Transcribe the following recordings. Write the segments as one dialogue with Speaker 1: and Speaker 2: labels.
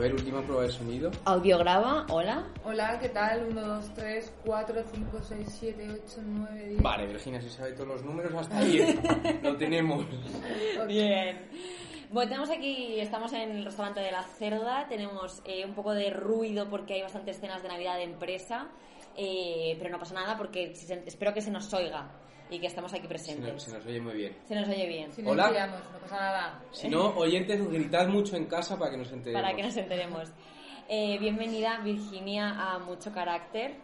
Speaker 1: ver, última prueba de sonido.
Speaker 2: Audiograba, hola.
Speaker 3: Hola, ¿qué tal? 1, 2, 3, 4, 5, 6, 7, 8, 9, 10.
Speaker 1: Vale, Virginia, si sabe todos los números hasta 10. Lo tenemos.
Speaker 2: Bien. Bueno, tenemos aquí, estamos en el restaurante de la Cerda, tenemos eh, un poco de ruido porque hay bastantes cenas de Navidad de empresa, eh, pero no pasa nada porque se- espero que se nos oiga y que estamos aquí
Speaker 1: Se
Speaker 2: presentes.
Speaker 1: nos, se nos oye muy bien.
Speaker 2: Se nos oye bien,
Speaker 3: Si
Speaker 1: Hola.
Speaker 3: tiramos, no pasa nada.
Speaker 1: Si no, oyentes, gritad mucho en casa para que nos enteremos.
Speaker 2: para que nos enteremos. Eh, bienvenida, Virginia, a Mucho Carácter.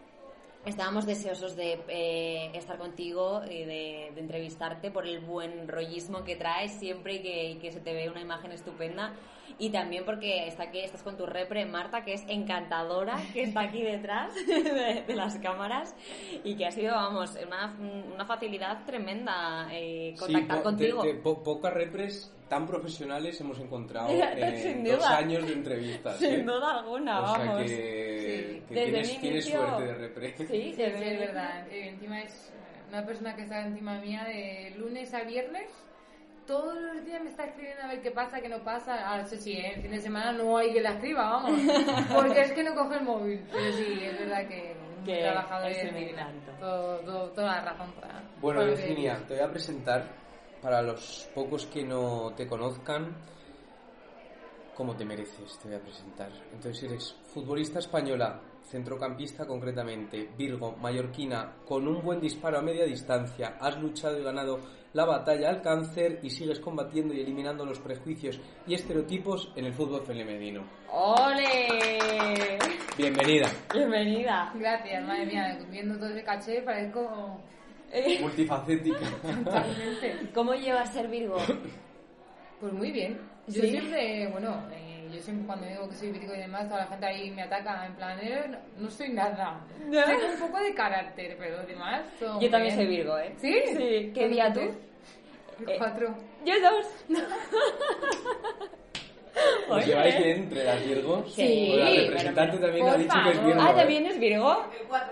Speaker 2: Estábamos deseosos de eh, estar contigo y de, de entrevistarte por el buen rollismo que traes siempre y que, y que se te ve una imagen estupenda. Y también porque está aquí, estás con tu repre, Marta, que es encantadora, que está aquí detrás de, de las cámaras y que ha sido, vamos, una, una facilidad tremenda eh,
Speaker 1: Sí,
Speaker 2: contactar
Speaker 1: po-
Speaker 2: contigo.
Speaker 1: de- de po- pocas repres tan profesionales hemos encontrado
Speaker 2: Sin
Speaker 1: en
Speaker 2: duda.
Speaker 1: dos años de entrevistas.
Speaker 2: Sin
Speaker 1: ¿eh?
Speaker 2: duda alguna,
Speaker 1: O sea
Speaker 2: vamos.
Speaker 1: que,
Speaker 3: Sí.
Speaker 1: que
Speaker 2: Desde
Speaker 1: tienes, tienes
Speaker 2: inicio-
Speaker 1: suerte de repre.
Speaker 2: Sí,
Speaker 3: Sí, sí,
Speaker 2: desde
Speaker 3: es verdad. Eh, encima es una persona que está encima mía de lunes a viernes. Todos los días me está escribiendo a ver qué pasa, qué no pasa. Ahora eso sí, ¿eh? el fin de semana no hay que la escriba, vamos. Porque es que no coge el móvil. Pero sí, es verdad que un
Speaker 2: Que
Speaker 3: trabajador
Speaker 2: es.
Speaker 3: Todo, todo- toda la razón para.
Speaker 1: Bueno,
Speaker 3: para lo que
Speaker 1: Virginia, te voy a presentar para los pocos que no te conozcan como te mereces, te voy a presentar. Entonces eres futbolista española, centrocampista concretamente, Virgo, mallorquina, con un buen disparo a media distancia, has luchado y ganado la batalla al cáncer y sigues combatiendo y eliminando los prejuicios y estereotipos en el fútbol femenino.
Speaker 2: ¡Ole!
Speaker 1: Bienvenida.
Speaker 2: Bienvenida.
Speaker 3: Gracias, madre mía. Viendo todo ese caché parezco
Speaker 2: Eh,
Speaker 1: Multifacética.
Speaker 3: totalmente.
Speaker 2: ¿Cómo llevas ser Virgo?
Speaker 3: Pues muy bien. Yo
Speaker 2: ¿Sí?
Speaker 3: siempre, bueno, eh, yo siempre cuando digo que soy virgo y demás, toda la gente ahí me ataca en plan, eh, no, soy nada.
Speaker 2: ¿No?
Speaker 3: Tengo un poco de carácter, pero demás.
Speaker 2: Yo también soy Virgo, ¿eh?
Speaker 3: ¿Sí?
Speaker 2: Sí. ¿Qué día tú?
Speaker 3: El
Speaker 2: Eh,
Speaker 3: cuatro.
Speaker 2: Yo dos.
Speaker 1: ¿Os lleváis bien entre las Virgos?
Speaker 2: Sí,
Speaker 1: O la
Speaker 2: pero-
Speaker 1: representante también
Speaker 3: por
Speaker 1: ha dicho que es. Virgo.
Speaker 2: Ah,
Speaker 1: ¿eh?
Speaker 2: ¿también es Virgo?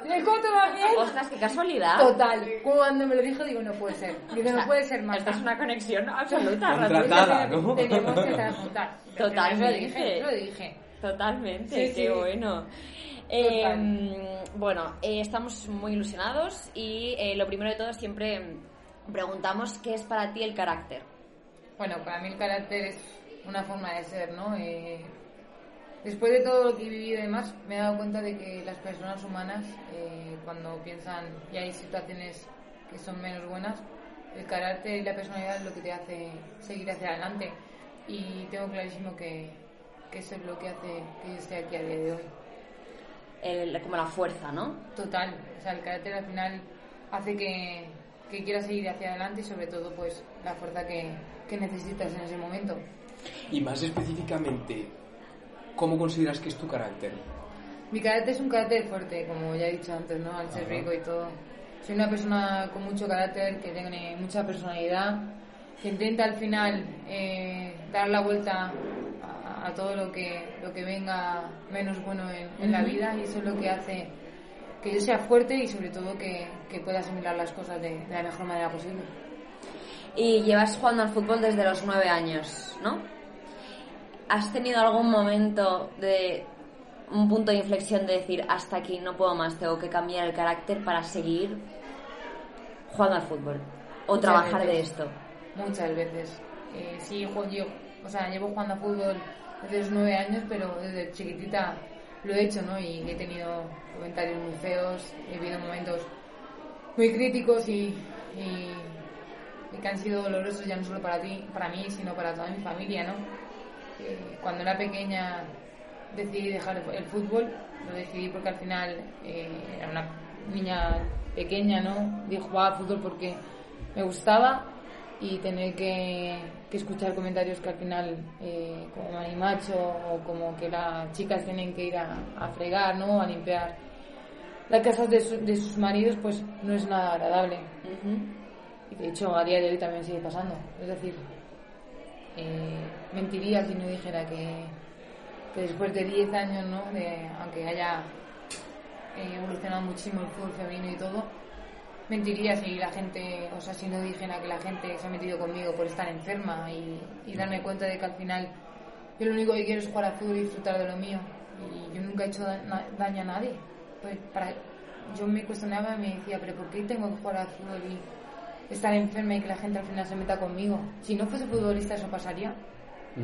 Speaker 3: El cuatro también.
Speaker 2: Ostras, qué casualidad.
Speaker 3: Total. Cuando me lo dijo, digo, no puede ser. Digo, no puede ser más.
Speaker 2: Esta es una conexión absoluta.
Speaker 1: Contratada, ¿no?
Speaker 3: Tenemos que juntas.
Speaker 2: Totalmente.
Speaker 3: Lo dije, lo dije.
Speaker 2: Totalmente,
Speaker 3: Sí,
Speaker 2: qué
Speaker 3: sí.
Speaker 2: bueno. Eh, bueno, eh, estamos muy ilusionados y eh, lo primero de todo siempre preguntamos qué es para ti el carácter.
Speaker 3: Bueno, para mí el carácter es una forma de ser, ¿no? Eh, después de todo lo que he vivido y demás, me he dado cuenta de que las personas humanas, eh, cuando piensan y hay situaciones que son menos buenas, el carácter y la personalidad es lo que te hace seguir hacia adelante. Y tengo clarísimo que, que eso es lo que hace que yo esté aquí a día de hoy.
Speaker 2: El- como la fuerza, ¿no?
Speaker 3: Total, o sea, el carácter al final hace que, que quieras seguir hacia adelante y sobre todo pues la fuerza que, que necesitas en ese momento.
Speaker 1: Y más específicamente, ¿cómo consideras que es tu carácter?
Speaker 3: Mi carácter es un carácter fuerte, como ya he dicho antes, ¿no? Al ser
Speaker 1: Ajá.
Speaker 3: rico y todo. Soy una persona con mucho carácter, que tiene mucha personalidad, que intenta al final eh, dar la vuelta a, a todo lo que, lo que venga menos bueno en, en la vida y eso es lo que hace que yo sea fuerte y sobre todo que, que pueda asimilar las cosas de, de la mejor manera posible.
Speaker 2: Y llevas jugando al fútbol desde los nueve años, ¿no? ¿Has tenido algún momento de un punto de inflexión de decir hasta aquí no puedo más, tengo que cambiar el carácter para seguir jugando al fútbol o
Speaker 3: Muchas
Speaker 2: trabajar de
Speaker 3: veces.
Speaker 2: esto?
Speaker 3: Muchas veces. Eh, sí, jo- yo, o sea, llevo jugando a fútbol desde los nueve años, pero desde chiquitita lo he hecho, ¿no? Y he tenido comentarios muy feos, he vivido momentos muy críticos y, y, y que han sido dolorosos ya no solo para ti, para mí, sino para toda mi familia, ¿no? Eh, cuando era pequeña decidí dejar el fútbol, lo decidí porque al final eh, era una niña pequeña, ¿no? Dijo jugaba fútbol porque me gustaba y tener que, que escuchar comentarios que al final, eh, como manimacho o como que las chicas tienen que ir a, a fregar, ¿no? A limpiar las casas de, su- de sus maridos, pues no es nada agradable.
Speaker 2: Ujú.
Speaker 3: Y de hecho, a día de hoy también sigue pasando. Es decir, eh, mentiría si no dijera que, que después de 10 años, ¿no? De, aunque haya eh, evolucionado muchísimo el fútbol femenino y todo, mentiría si la gente, o sea, si no dijera que la gente se ha metido conmigo por estar enferma y, y darme cuenta de que al final yo lo único que quiero es jugar al fútbol y disfrutar de lo mío. Y yo nunca he hecho daño a nadie. Pues para, yo me cuestionaba y me decía, pero ¿por qué tengo que jugar al fútbol y estar enferma y que la gente al final se meta conmigo? Si no fuese futbolista eso pasaría.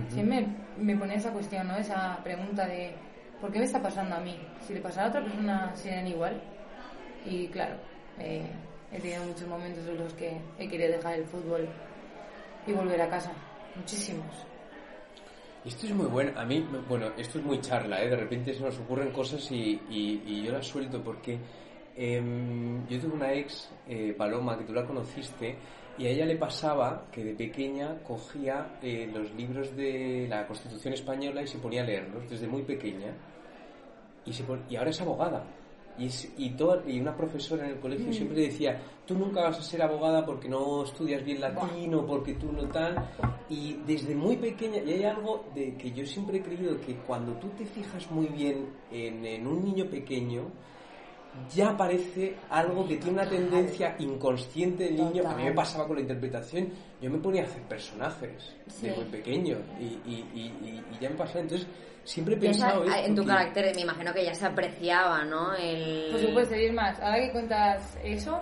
Speaker 3: Siempre me, pone esa cuestión, ¿no? Esa pregunta de ¿por qué me está pasando a mí? Si le pasara a otra persona serían igual. Y claro, eh, he tenido muchos momentos en los que he querido dejar el fútbol y volver a casa. Muchísimos.
Speaker 1: Esto es muy bueno. A mí, bueno, esto es muy charla, ¿eh? De repente se nos ocurren cosas y, y, yo las suelto porque em, yo tuve una ex, eh, Paloma, que tú la conociste, y a ella le pasaba que de pequeña cogía eh, los libros de la Constitución Española y se ponía a leerlos desde muy pequeña. Y, se y ahora es abogada. Y, y, y una profesora en el colegio mm. siempre decía, tú nunca vas a ser abogada porque no estudias bien latino, porque tú no tal. Y desde muy pequeña, y hay algo de que yo siempre he creído que cuando tú te fijas muy bien en, en un niño pequeño, ya aparece algo que tiene una tendencia inconsciente del niño. A mí me pasaba con la interpretación, yo me ponía a hacer personajes de muy pequeño y, y, y, y, ya me pasaba. Entonces, siempre he pensado.
Speaker 2: en tu carácter, me imagino que ya se apreciaba, ¿no? El...
Speaker 3: Por supuesto, y es más, ahora que cuentas eso,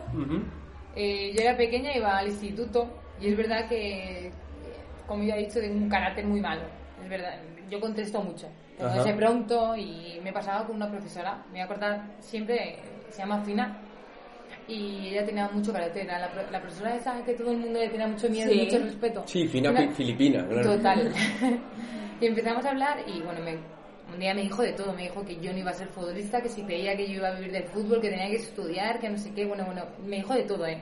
Speaker 3: eh, yo era pequeña, iba al instituto y es verdad que, como ya he dicho, de un carácter muy malo. Es verdad, yo contesto mucho sé pronto y me pasaba con una profesora, me voy a acordar siempre, se llama Fina, y ella tenía mucho carácter, era la, la profesora esa que todo el mundo le tenía mucho miedo y mucho respeto.
Speaker 1: Sí, Fina filipina,
Speaker 3: claro. Total. y empezamos a hablar y bueno, me, un día me dijo de todo, me dijo que yo no iba a ser futbolista, que si creía que yo iba a vivir del fútbol, que tenía que estudiar, que no sé qué, bueno, bueno, me dijo de todo, ¿eh?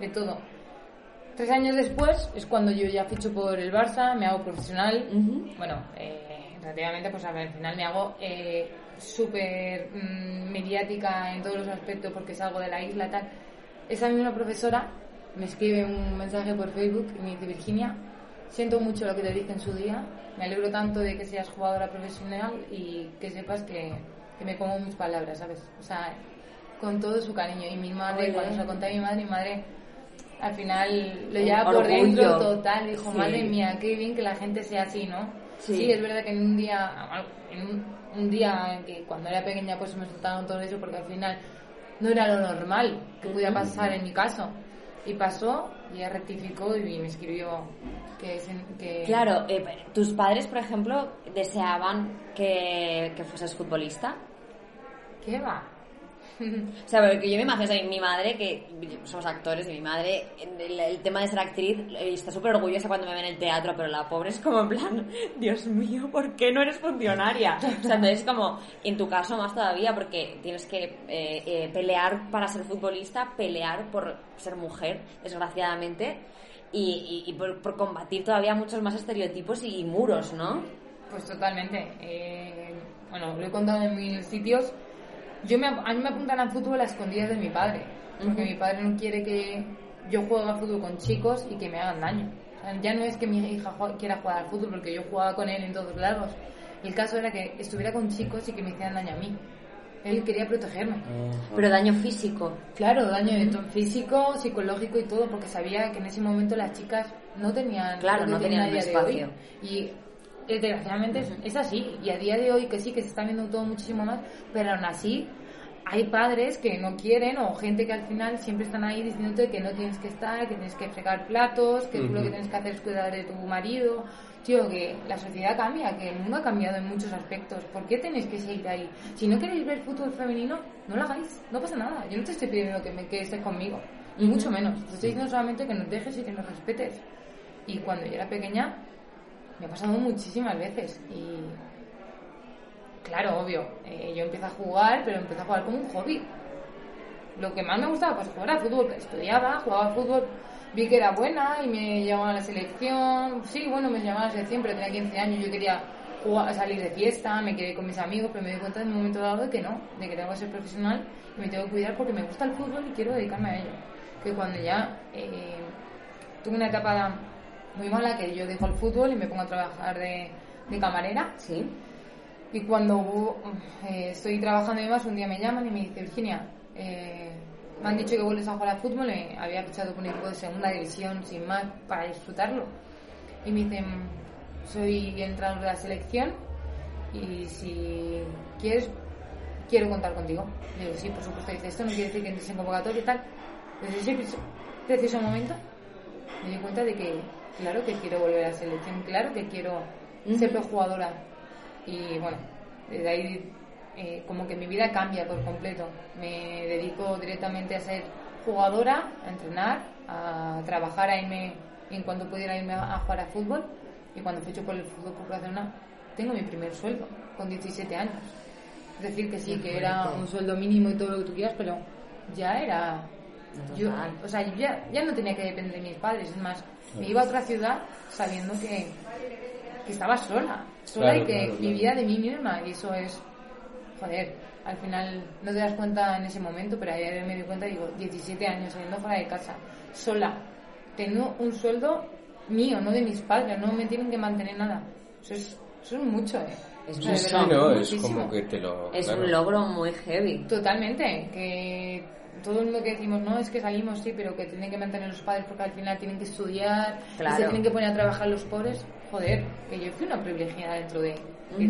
Speaker 3: De todo. Tres años después es cuando yo ya ficho por el Barça, me hago profesional. Bueno, eh, relativamente, pues al final me hago eh, súper mm, mediática en todos los aspectos porque salgo de la isla tal. Esa misma profesora me escribe un mensaje por Facebook y me dice, Virginia, siento mucho lo que te dije en su día, me alegro tanto de que seas jugadora profesional y que sepas que, que me como mis palabras, ¿sabes? O sea, con todo su cariño. Y mi madre, cuando se lo conté a mi madre, mi madre al final lo lleva por dentro total, dijo, madre mía, qué bien que la gente sea así, ¿no? Sí. es verdad que en un día, en un, día en que cuando era pequeña pues me soltaron todo eso porque al final no era lo normal que pudiera pasar en mi caso. Y pasó, y ella rectificó y me escribió que... que...
Speaker 2: Claro, eh, ¿tus padres, por ejemplo, deseaban que, que fueses futbolista?
Speaker 3: ¿Qué va?
Speaker 2: o sea, porque yo me imagino, mi madre, que somos actores, y mi madre, el, tema de ser actriz, eh, está súper orgullosa cuando me ve en el teatro, pero la pobre es como en plan, Dios mío, ¿por qué no eres funcionaria? O sea, entonces como, en tu caso más todavía, porque tienes que eh, eh, pelear para ser futbolista, pelear por ser mujer, desgraciadamente, y, por, combatir todavía muchos más estereotipos y, muros, ¿no?
Speaker 3: Pues totalmente. bueno, lo he contado en mil sitios yo me, a mí me apuntan al fútbol a escondidas de mi padre, porque mi padre no quiere que yo juegue al fútbol con chicos y que me hagan daño. ya no es que mi hija quiera jugar al fútbol, porque yo jugaba con él en todos lados. El caso era que estuviera con chicos y que me hicieran daño a mí. Él quería protegerme.
Speaker 2: Pero daño físico.
Speaker 3: Claro, daño físico, psicológico y todo, porque sabía que en ese momento las chicas no tenían,
Speaker 2: claro, no tenían espacio.
Speaker 3: Y desgraciadamente es, así y a día de hoy que sí que se está viendo todo muchísimo más pero aún así hay padres que no quieren o gente que al final siempre están ahí diciéndote que no tienes que estar que tienes que fregar platos que tú lo que tienes que hacer es cuidar de tu marido. Tío que la sociedad cambia que el mundo ha cambiado en muchos aspectos. ¿por qué tenéis que seguir ahí? si no queréis ver fútbol femenino no lo hagáis no pasa nada. Yo no te estoy pidiendo que, me, que estés conmigo ni mucho menos. Te estoy diciendo solamente que nos dejes y que nos respetes. Y cuando yo era pequeña me ha pasado muchísimas veces y claro, obvio, eh, yo empecé a jugar, pero empecé a jugar como un hobby. Lo que más me gustaba, pues jugar al fútbol. Estudiaba, jugaba al fútbol, vi que era buena y me llamaba a la selección. Sí, bueno, me llamaba a la selección, pero tenía 15 años, yo quería jugar, salir de fiesta, me quedé con mis amigos, pero me di cuenta en un momento dado de que no, de que tengo que ser profesional y me tengo que cuidar porque me gusta el fútbol y quiero dedicarme a ello. Que cuando ya eh, tuve una etapa muy mala que yo dejo el fútbol y me pongo a trabajar de, de camarera.
Speaker 2: Sí.
Speaker 3: Y cuando eh, estoy trabajando y demás, un día me llaman y me dice, Virginia, eh, me han dicho que vuelves a jugar al fútbol, me había fichado con un equipo de segunda división sin más para disfrutarlo. Y me dicen, soy entrenador de la selección y si quieres, quiero contar contigo. Le digo, sí, por supuesto. Dice, esto no quiere decir que entres en convocatoria y tal. Desde ese preciso momento me di cuenta de que, claro que quiero volver a la selección, claro que quiero ser jugadora. Y bueno, desde ahí eh, como que mi vida cambia por completo. Me dedico directamente a ser jugadora, a entrenar, a trabajar, a irme, en cuanto pudiera irme a, jugar a fútbol. Y cuando ficho por el Fútbol Club Barcelona, tengo mi primer sueldo, con 17 años. Es decir, que sí, que era un sueldo mínimo y todo lo que tú quieras, pero ya era... Yo, o sea, ya, ya no tenía que depender de mis padres, es más, me iba a otra ciudad sabiendo que, que estaba sola, sola y que vivía de mí misma, y eso es, joder, al final no te das cuenta en ese momento, pero ayer me di cuenta, digo, 17 años saliendo fuera de casa, sola, tengo un sueldo mío, no de mis padres, no me tienen que mantener nada. Eso es, eso es mucho, ¿eh?
Speaker 1: Es, es como que te lo...
Speaker 2: Es un logro muy heavy.
Speaker 3: Totalmente, que todo el mundo que decimos, no, es que salimos, sí, pero que tienen que mantener los padres porque al final tienen que estudiar, y se tienen que poner a trabajar los pobres. Joder, que yo fui una privilegiada dentro de,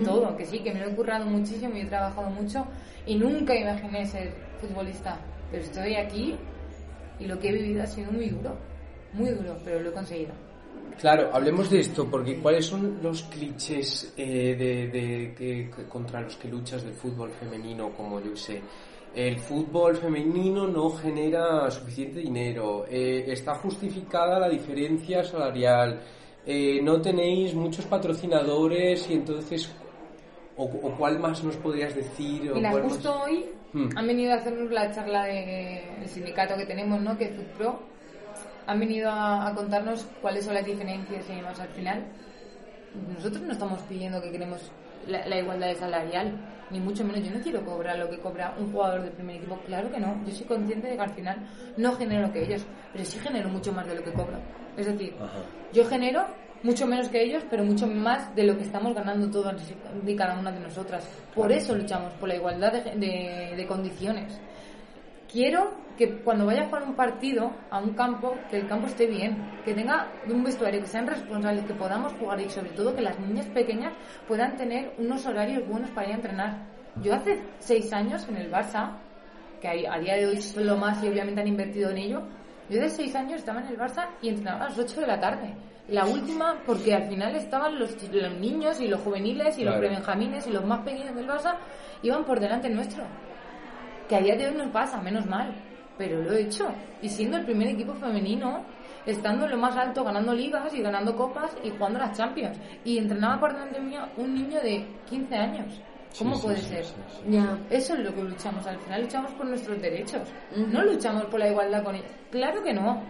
Speaker 3: todo, que sí, que me lo he currado muchísimo y he trabajado mucho y nunca imaginé ser futbolista. Pero estoy aquí y lo que he vivido ha sido muy duro, muy duro, pero lo he conseguido.
Speaker 1: Claro, hablemos de esto, porque ¿cuáles son los clichés eh, de, que, contra los que luchas del fútbol femenino, como yo sé? El fútbol femenino no genera suficiente dinero, eh, está justificada la diferencia salarial, eh, no tenéis muchos patrocinadores y entonces, o, cuál más nos podrías decir?
Speaker 3: Mira, justo hoy hmm. han venido a hacernos la charla del de sindicato que tenemos, ¿no? Que es FUTPRO han venido a, contarnos cuáles son las diferencias y demás. Al final, nosotros no estamos pidiendo que queremos la, igualdad salarial, ni mucho menos. Yo no quiero cobrar lo que cobra un jugador de primer equipo, claro que no. Yo soy consciente de que al final no genero lo que ellos, pero sí genero mucho más de lo que cobro. Es decir, yo genero mucho menos que ellos, pero mucho más de lo que estamos ganando todas y cada una de nosotras. Por eso luchamos, por la igualdad de condiciones. Quiero que cuando vaya a jugar un partido a un campo, que el campo esté bien, que tenga un vestuario, que sean responsables, que podamos jugar y sobre todo que las niñas pequeñas puedan tener unos horarios buenos para ir a entrenar. Yo hace seis años en el Barça, que a día de hoy es lo más y obviamente han invertido en ello, yo de seis años estaba en el Barça y entrenaba a las 8 de la tarde. La última, porque al final estaban los, niños y los juveniles y los prebenjamines y los más pequeños del Barça iban por delante nuestro. Que a día de hoy nos pasa, menos mal pero lo he hecho. Y siendo el primer equipo femenino, estando en lo más alto, ganando ligas y ganando copas y jugando las Champions. Y entrenaba por delante mío un niño de 15 años. ¿Cómo puede ser? Ya. Eso es lo que luchamos. Al final luchamos por nuestros derechos. No luchamos por la igualdad con ellos. Claro que no.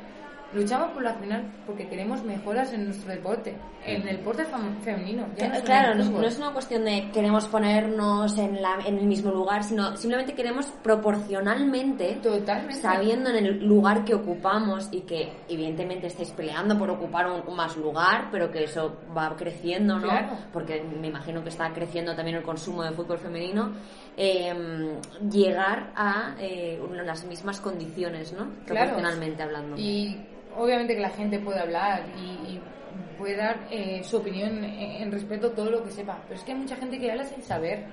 Speaker 3: Luchamos por la final porque queremos mejoras en nuestro deporte, en el deporte femenino.
Speaker 2: claro, no, es una cuestión de queremos ponernos en, la, en el mismo lugar, sino simplemente queremos proporcionalmente, sabiendo en el lugar que ocupamos y que evidentemente estáis peleando por ocupar un, más lugar, pero que eso va creciendo, ¿no? Porque me imagino que está creciendo también el consumo de fútbol femenino. Em, llegar a eh, las mismas condiciones, ¿no? Proporcionalmente hablando.
Speaker 3: Y obviamente que la gente puede hablar y, puede dar eh, su opinión en, respeto a todo lo que sepa, pero es que hay mucha gente que habla sin saber.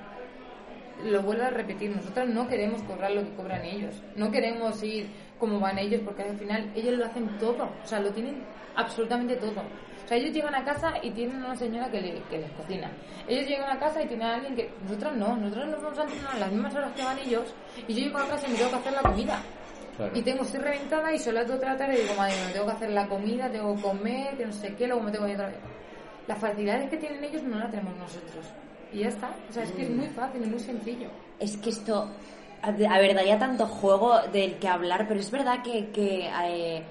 Speaker 3: Lo vuelvo a repetir, nosotros no queremos cobrar lo que cobran ellos, no queremos ir como van ellos, porque al final ellos lo hacen todo, o sea, lo tienen absolutamente todo. O sea, ellos llegan a casa y tienen una señora que, les cocina. Ellos llegan a casa y tienen a alguien que... Nosotros no, nosotros nos vamos a entrenar a las mismas horas que van ellos y yo llego a casa y me tengo que hacer la comida. Y tengo, estoy reventada y solo tengo que tratar y digo, madre mía, tengo que hacer la comida, tengo que comer, que no sé qué, luego me tengo que ir otra vez. Las facilidades que tienen ellos no las tenemos nosotros. Y ya está. O sea, es que es muy fácil y muy sencillo.
Speaker 2: Es que esto, a ver, daría tanto juego del que hablar, pero es verdad que, que eh,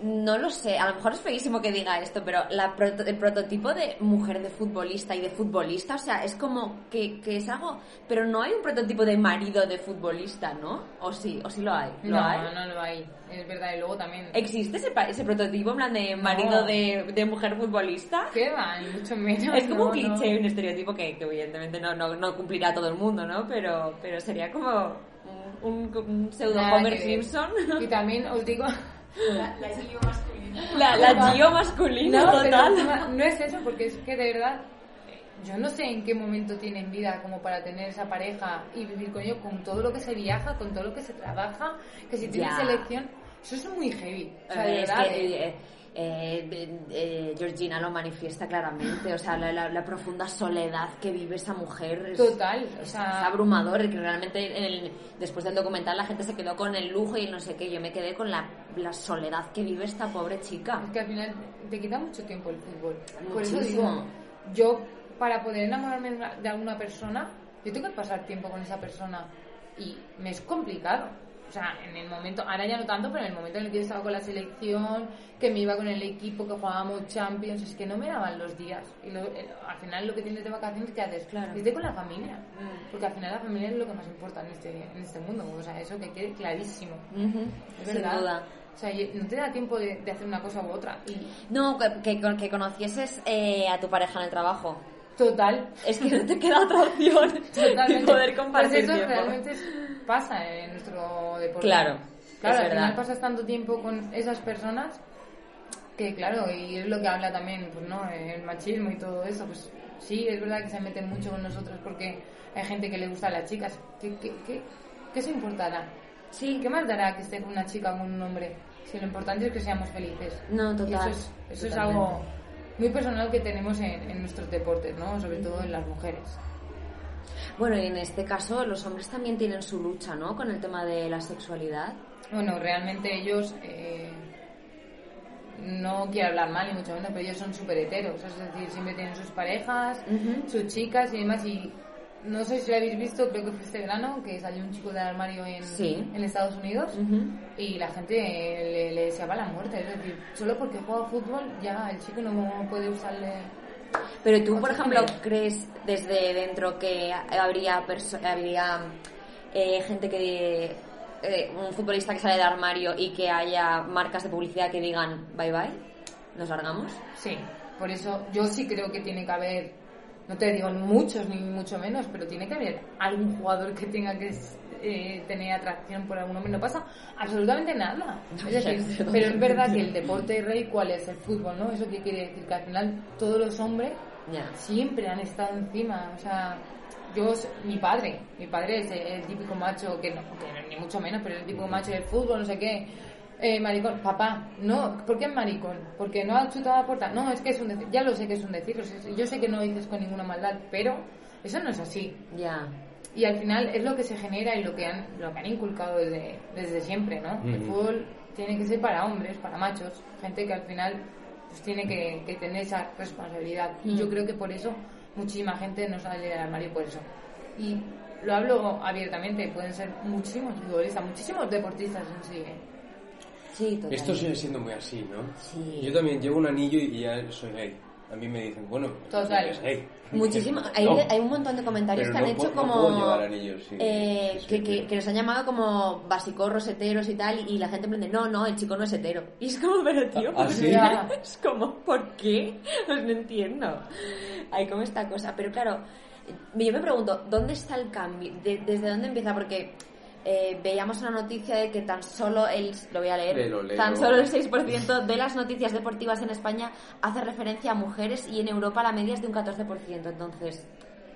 Speaker 2: no lo sé, a lo mejor es feísimo que diga esto, pero la el prototipo de mujer de futbolista y de futbolista, o sea, es como que, que, es algo, pero no hay un prototipo de marido de futbolista, ¿no? ¿O sí? ¿O sí lo hay?
Speaker 3: ¿Lo no, hay? no, lo hay, es verdad, y luego también...
Speaker 2: ¿Existe ese, ese prototipo en plan de marido de, de, mujer futbolista?
Speaker 3: ¿Qué va? mucho menos.
Speaker 2: Es como un cliché, un estereotipo que, que evidentemente no, no, no, cumplirá todo el mundo, ¿no? Pero, pero sería como un, un pseudo Homer Simpson.
Speaker 3: Y también os digo
Speaker 4: La, la Gio masculina.
Speaker 2: La, la Gio masculina,
Speaker 3: No,
Speaker 2: total.
Speaker 3: no es eso, porque es que de verdad, yo no sé en qué momento tienen vida como para tener esa pareja y vivir con ellos, con todo lo que se viaja, con todo lo que se trabaja, que si tienes
Speaker 2: Ya.
Speaker 3: selección, eso es muy heavy. O sea, de
Speaker 2: Eh, es
Speaker 3: verdad.
Speaker 2: que, eh, eh, eh, Georgina lo manifiesta claramente, o sea, la, la- la profunda soledad que vive esa mujer es,
Speaker 3: Total, o
Speaker 2: es
Speaker 3: sea-
Speaker 2: abrumador, que realmente en el- después del documental la gente se quedó con el lujo y no sé qué, yo me quedé con la, la soledad que vive esta pobre chica.
Speaker 3: Es que al final te quita mucho tiempo el fútbol. Por eso digo, yo para poder enamorarme de alguna persona, yo tengo que pasar tiempo con esa persona y me es complicado. O sea, en el momento, ahora ya no tanto, pero en el momento en el que yo estaba con la selección, que me iba con el equipo, que jugábamos Champions, es que no me daban los días. Y lo- eh, al final lo que tienes de vacaciones, ¿qué haces?
Speaker 2: Claro.
Speaker 3: Irte con la familia.
Speaker 2: Mm.
Speaker 3: Porque al final la familia es lo que más importa en este, en este mundo. O sea, eso que quede clarísimo. Es
Speaker 2: sin
Speaker 3: verdad.
Speaker 2: duda.
Speaker 3: O sea, no te da tiempo de, de hacer una cosa u otra. Y
Speaker 2: No, que, que, que conocieses eh, a tu pareja en el trabajo.
Speaker 3: Total,
Speaker 2: Es que no te queda otra opción que
Speaker 3: Totalmente.
Speaker 2: poder compartir
Speaker 3: Pues eso
Speaker 2: tiempo.
Speaker 3: realmente pasa en nuestro deporte.
Speaker 2: Claro,
Speaker 3: Claro,
Speaker 2: es
Speaker 3: al
Speaker 2: verdad.
Speaker 3: final pasas tanto tiempo con esas personas que, claro, y es lo que habla también, pues no, el machismo y todo eso, pues sí, es verdad que se meten mucho con nosotros porque hay gente que le gusta a las chicas. ¿Qué, qué, qué, qué se importará?
Speaker 2: Sí,
Speaker 3: ¿Qué más dará que esté con una chica o con un hombre? Si lo importante es que seamos felices.
Speaker 2: No,
Speaker 3: Y
Speaker 2: total,
Speaker 3: eso es, eso es algo muy personal que tenemos en, en nuestros deportes, ¿no? Sobre todo en las mujeres.
Speaker 2: Bueno, y en este caso los hombres también tienen su lucha, ¿no? Con el tema de la sexualidad.
Speaker 3: Bueno, realmente ellos, eh, no quiero hablar mal ni mucho menos, pero ellos son súper heteros, es decir, siempre tienen sus parejas, sus chicas y demás. Y no sé si lo habéis visto, creo que fue este verano, que salió un chico del armario en,
Speaker 2: Sí.
Speaker 3: en Estados Unidos y la gente le, le deseaba la muerte. Es decir, solo porque juega fútbol ya el chico no puede usarle.
Speaker 2: Pero tú, por ejemplo, crees desde dentro que habría habría eh, gente que eh, un futbolista que sale del armario y que haya marcas de publicidad que digan bye bye, nos largamos.
Speaker 3: Sí, por eso yo sí creo que tiene que haber, no te digo muchos ni mucho menos, pero tiene que haber algún jugador que tenga que eh, tener atracción por algún hombre. No pasa absolutamente nada. Es decir, pero es verdad que el deporte rey, ¿cuál es? El fútbol, ¿no? ¿Eso qué quiere decir? Que al final todos los hombres siempre han estado encima. O sea, yo, mi padre, mi padre es el, el típico macho, que no, que ni mucho menos, pero el típico macho del fútbol, no sé qué. Eh, maricón, papá, no, ¿por qué es maricón? Porque no ha chutado a la puerta. No, es que es un decir, ya lo sé que es un decir, o sea, yo sé que no dices con ninguna maldad, pero eso no es así.
Speaker 2: Ya.
Speaker 3: Y al final es lo que se genera y lo que han, lo que han inculcado desde, desde siempre, ¿no? El fútbol tiene que ser para hombres, para machos, gente que al final pues tiene que, que tener esa responsabilidad. Y yo
Speaker 2: Mm.
Speaker 3: creo que por eso muchísima gente no sale del armario por eso. Y lo hablo abiertamente, pueden ser muchísimos futbolistas, muchísimos deportistas en sí. ¿eh?
Speaker 2: Sí.
Speaker 1: Esto sigue siendo muy así, ¿no?
Speaker 2: Sí.
Speaker 1: Yo también llevo un anillo y ya soy gay. A mí me dicen, bueno,
Speaker 3: Total.
Speaker 1: eres gay.
Speaker 2: Muchísimo. Hay,
Speaker 1: No.
Speaker 2: hay un montón de comentarios
Speaker 1: Pero
Speaker 2: que han
Speaker 1: no
Speaker 2: hecho
Speaker 1: puedo- no
Speaker 2: como.
Speaker 1: puedo llevar anillos, sí.
Speaker 2: eh,
Speaker 1: Sí,
Speaker 2: que, que- han llamado como basicorros, heteros y tal, y la gente prende, no, no, el chico no es hetero. Y es como, pero tío,
Speaker 1: ¿Ah.
Speaker 2: Es como, ¿por qué? Pues no entiendo. Hay como esta cosa. Pero claro, yo me pregunto, ¿dónde está el cambio? De- ¿Desde dónde empieza? Porque eh, veíamos una noticia de que tan solo el, lo voy a leer, tan solo el 6% de las noticias deportivas en España hace referencia a mujeres y en Europa la media es de un 14%. Entonces,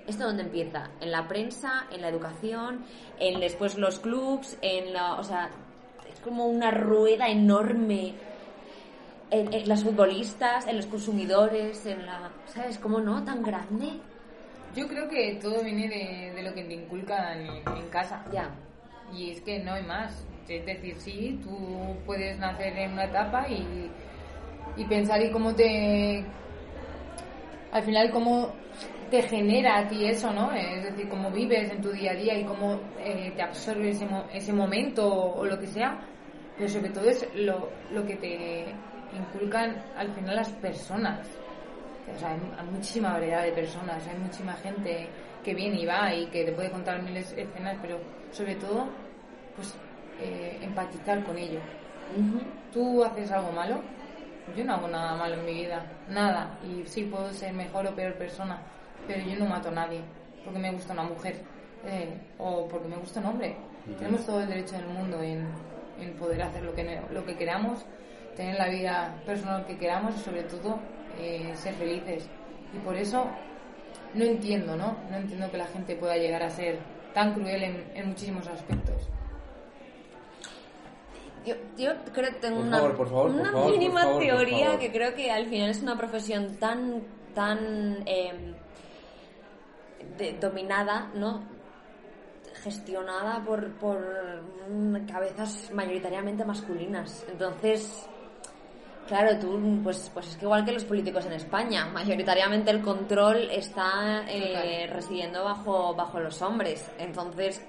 Speaker 2: ¿esto dónde empieza? En la prensa, en la educación, en después los clubs, en la, o sea, es como una rueda enorme en, en las futbolistas, en los consumidores, en la, ¿sabes? ¿Cómo no? Tan grande.
Speaker 3: Yo creo que todo viene de, de lo que te inculcan en, en casa.
Speaker 2: Ya.
Speaker 3: Y es que no hay más. Es decir, sí, tú puedes nacer en una etapa y, y pensar y cómo te... Al final, cómo te genera a ti eso, ¿no? Es decir, cómo vives en tu día a día y cómo eh, te absorbe ese, ese momento o, o lo que sea. Pero sobre todo es lo, lo que te inculcan al final las personas. O sea, hay, hay muchísima variedad de personas, hay muchísima gente que viene y va y que te puede contar miles de escenas, pero sobre todo, pues eh, empatizar con ello. ¿Tú haces algo malo? Yo no hago nada malo en mi vida, nada. Y sí puedo ser mejor o peor persona, pero yo no mato a nadie porque me gusta una mujer eh, o porque me gusta un hombre. Tenemos todo el derecho del mundo en, en poder hacer lo que, lo que queramos, tener la vida personal que queramos y sobre todo eh, ser felices. Y por eso no entiendo, ¿no? No entiendo que la gente pueda llegar a ser tan cruel en, en muchísimos aspectos.
Speaker 2: Yo, yo creo que tengo
Speaker 1: Por
Speaker 2: una,
Speaker 1: favor, por favor, por
Speaker 2: una
Speaker 1: favor, por
Speaker 2: mínima
Speaker 1: favor, por
Speaker 2: teoría
Speaker 1: favor.
Speaker 2: que creo que al final es una profesión tan tan eh, de- dominada, ¿no? gestionada por, por mm, cabezas mayoritariamente masculinas. Entonces, claro, tú, pues, pues es que igual que los políticos en España, mayoritariamente el control está eh, residiendo bajo, bajo los hombres. Entonces,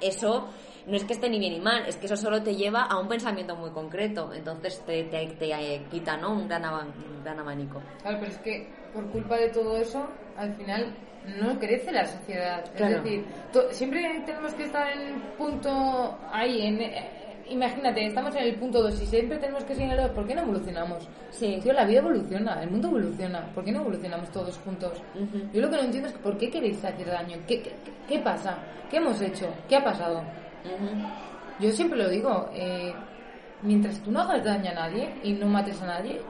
Speaker 2: eso no es que esté ni bien ni mal, es que eso solo te lleva a un pensamiento muy concreto. Entonces te, te, te, eh, quita ¿no? un, gran aban- un gran abanico.
Speaker 3: Claro, pero es que por culpa de todo eso, al final no crece la sociedad.
Speaker 2: Claro.
Speaker 3: Es decir, to- siempre tenemos que estar en el punto ahí, en, eh, imagínate, estamos en el punto 2 y siempre tenemos que seguir en el 2. ¿Por qué no evolucionamos?
Speaker 2: Sí.
Speaker 3: Tío, la vida evoluciona, el mundo evoluciona. ¿Por qué no evolucionamos todos juntos? Yo lo que no entiendo es que ¿por qué queréis hacer daño? ¿Qué, qué, qué- qué pasa? ¿Qué hemos hecho? ¿Qué ha pasado? Yo siempre lo digo, eh, mientras tú no hagas daño a nadie y no mates a nadie,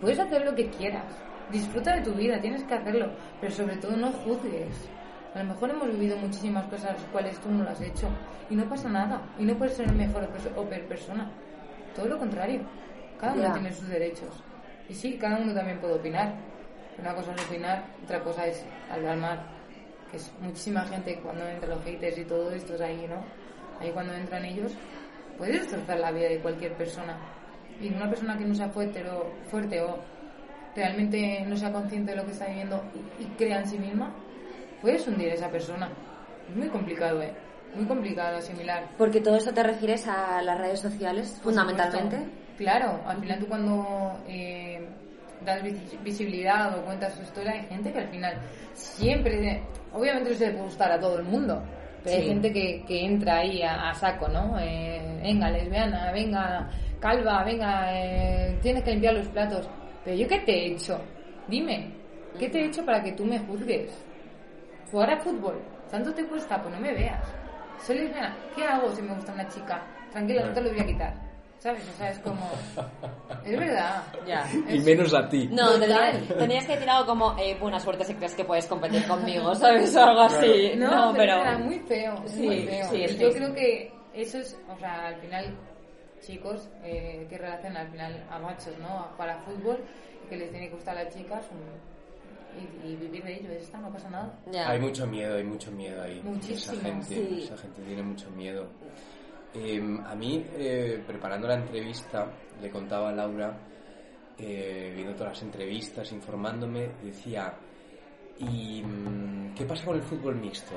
Speaker 3: puedes hacer lo que quieras. Disfruta de tu vida, tienes que hacerlo, pero sobre todo no juzgues. A lo mejor hemos vivido muchísimas cosas las cuales tú no las has hecho y no pasa nada y no puedes ser mejor perso- o peor persona. Todo lo contrario, cada uno tiene sus derechos. Y sí, cada uno también puede opinar. Una cosa es opinar, otra cosa es hablar mal. Que es muchísima gente cuando entran los haters y todo esto es ahí, ¿no? Ahí cuando entran ellos, puede destrozar la vida de cualquier persona. Y una persona que no sea fuerte o, fuerte o realmente no sea consciente de lo que está viviendo y, y crea en sí misma, puedes hundir a esa persona. Es muy complicado, ¿eh? Muy complicado asimilar.
Speaker 2: Porque todo eso te refieres a las redes sociales,
Speaker 3: Por
Speaker 2: fundamentalmente.
Speaker 3: supuesto. Claro, al final tú cuando eh, das vis- visibilidad o cuentas tu historia, hay gente que al final siempre, obviamente no se le puede gustar a todo el mundo, pero hay gente que, que entra ahí a, a saco, ¿no? Eh, venga, lesbiana, venga, calva, venga, eh, tienes que limpiar los platos. Pero yo qué te he hecho? Dime, ¿qué te he hecho para que tú me juzgues? Jugar a fútbol, ¿tanto te cuesta? Pues no me veas. Soy lesbiana, ¿qué hago si me gusta una chica? Tranquila, no te lo voy a quitar. ¿Sabes? O sea, es como... Es verdad.
Speaker 2: Ya.
Speaker 1: Y menos a ti.
Speaker 2: No, tendrías, tendrías que decir algo como eh, buena suerte si crees que puedes competir conmigo, ¿sabes? O algo así. No, pero...
Speaker 3: Era muy feo,
Speaker 2: Sí,
Speaker 3: muy feo.
Speaker 2: sí, es
Speaker 3: Y yo creo que eso es, o sea, al final, chicos eh, que relacionan al final a machos, ¿no? Para fútbol, que les tiene que gustar a las chicas un- y, y vivir de ello, está, no pasa nada.
Speaker 2: Ya.
Speaker 1: Hay mucho miedo, hay mucho miedo ahí.
Speaker 3: Muchísimo,
Speaker 1: Esa gente,
Speaker 2: sí.
Speaker 1: esa gente tiene mucho miedo. Eh, a mí, eh, preparando la entrevista, le contaba a Laura, eh, viendo todas las entrevistas, informándome, decía, ¿y mm, qué pasa con el fútbol mixto?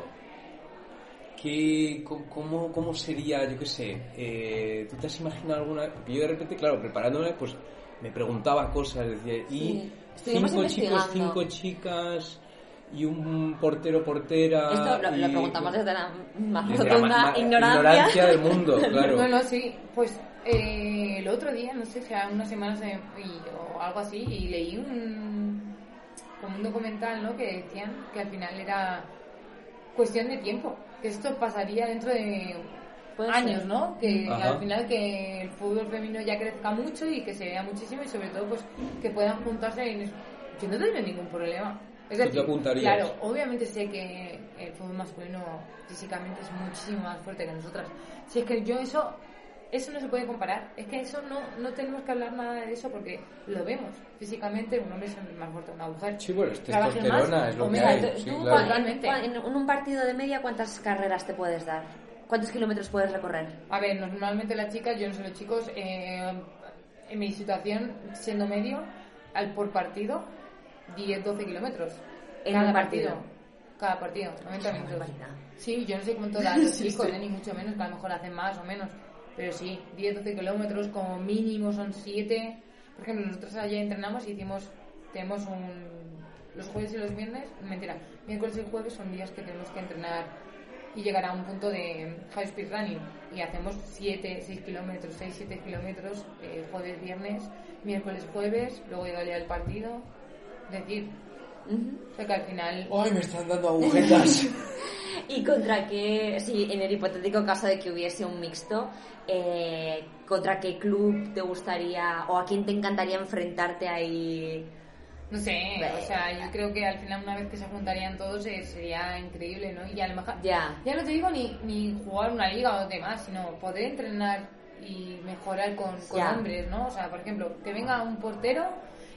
Speaker 1: ¿Qué, cómo, ¿Cómo sería, yo qué sé? eh, ¿Tú te has imaginado alguna...? Porque yo de repente, claro, preparándome, pues me preguntaba cosas, decía, y.
Speaker 2: Estuvimos
Speaker 1: cinco chicos, cinco chicas y un portero portera
Speaker 2: Esto lo, lo
Speaker 1: y-
Speaker 2: preguntamos desde la más
Speaker 1: desde
Speaker 2: rotunda ignorancia.
Speaker 1: del mundo claro
Speaker 3: No, no, sí. Pues eh, el otro día, no sé, si era unas semanas y- o algo así, y leí un, como un documental, ¿no? Que decían que al final era cuestión de tiempo, que esto pasaría dentro de años,
Speaker 2: ser.
Speaker 3: ¿no? Que
Speaker 1: Ajá.
Speaker 3: al final que el fútbol femenino ya crezca mucho y que se vea muchísimo y sobre todo pues que puedan juntarse en eso. Yo no tendría ningún problema. Es
Speaker 1: ¿Tú te
Speaker 3: decir,
Speaker 1: apuntarías?
Speaker 3: claro, obviamente sé que el fútbol masculino físicamente es muchísimo más fuerte que nosotras. Si es que yo eso eso no se puede comparar. Es que eso no, no tenemos que hablar nada de eso porque lo vemos. Físicamente un hombre es más fuerte que una mujer.
Speaker 1: sí bueno es
Speaker 3: Trabaje
Speaker 1: testosterona
Speaker 3: más
Speaker 1: es lo
Speaker 3: o
Speaker 1: que hay
Speaker 2: Tú-
Speaker 1: sí, claro.
Speaker 2: en, en un partido de media, ¿cuántas carreras te puedes dar? ¿Cuántos kilómetros puedes recorrer?
Speaker 3: A ver, normalmente las chicas, yo no sé los chicos, eh, en mi situación, siendo medio, al por partido, 10-12 kilómetros.
Speaker 2: En
Speaker 3: cada
Speaker 2: un partido.
Speaker 3: Cada partido, 90
Speaker 2: Una
Speaker 3: minutos. Sí, yo no sé cuánto dan los chicos, eh, ni mucho menos, que a lo mejor hacen más o menos. Pero sí, 10-12 kilómetros, como mínimo son 7. Por ejemplo, nosotros ayer entrenamos y hicimos, tenemos un. Los jueves y los viernes, mentira, miércoles y jueves son días que tenemos que entrenar y llegar a un punto de high speed running. Y hacemos 7, 6 kilómetros, 6, 7 kilómetros, eh, jueves, viernes, miércoles, jueves, luego llega el día del partido. Es decir,
Speaker 2: Ujú.
Speaker 3: o sea que al final.
Speaker 1: ay me están dando agujetas
Speaker 2: ¿Y contra qué, si en el hipotético caso de que hubiese un mixto, eh, contra qué club te gustaría o a quién te encantaría enfrentarte ahí?
Speaker 3: No sé, o sea, yo creo que al final una vez que se juntarían todos eh, sería increíble, ¿no? Y a lo mejor,
Speaker 2: Ya.
Speaker 3: ya no te digo ni, ni jugar una liga o demás, sino poder entrenar y mejorar con, con hombres, ¿no? O sea, por ejemplo, que venga un portero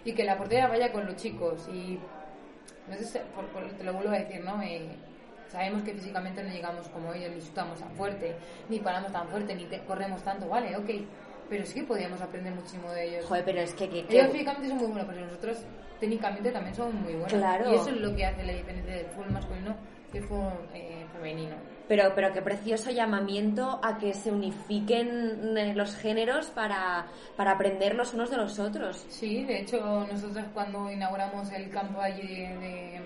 Speaker 3: y que la portera vaya con los chicos y no sé, si- por- por- te lo vuelvo a decir, ¿no? Eh, sabemos que físicamente no llegamos como ellos, ni chutamos tan fuerte, ni paramos tan fuerte, ni te- corremos tanto, vale, ok, pero sí que podíamos aprender muchísimo de ellos.
Speaker 2: Joder, pero es que... que- que-
Speaker 3: Ellos físicamente son muy buenos, pero nosotros técnicamente también somos muy buenos.
Speaker 2: Claro.
Speaker 3: Y eso es lo que hace la diferencia del fútbol masculino y el fútbol eh, femenino.
Speaker 2: Pero, pero qué precioso llamamiento a que se unifiquen eh, los géneros para, para aprender los unos de los otros.
Speaker 3: Sí, de hecho, nosotros cuando inauguramos el campo allí de,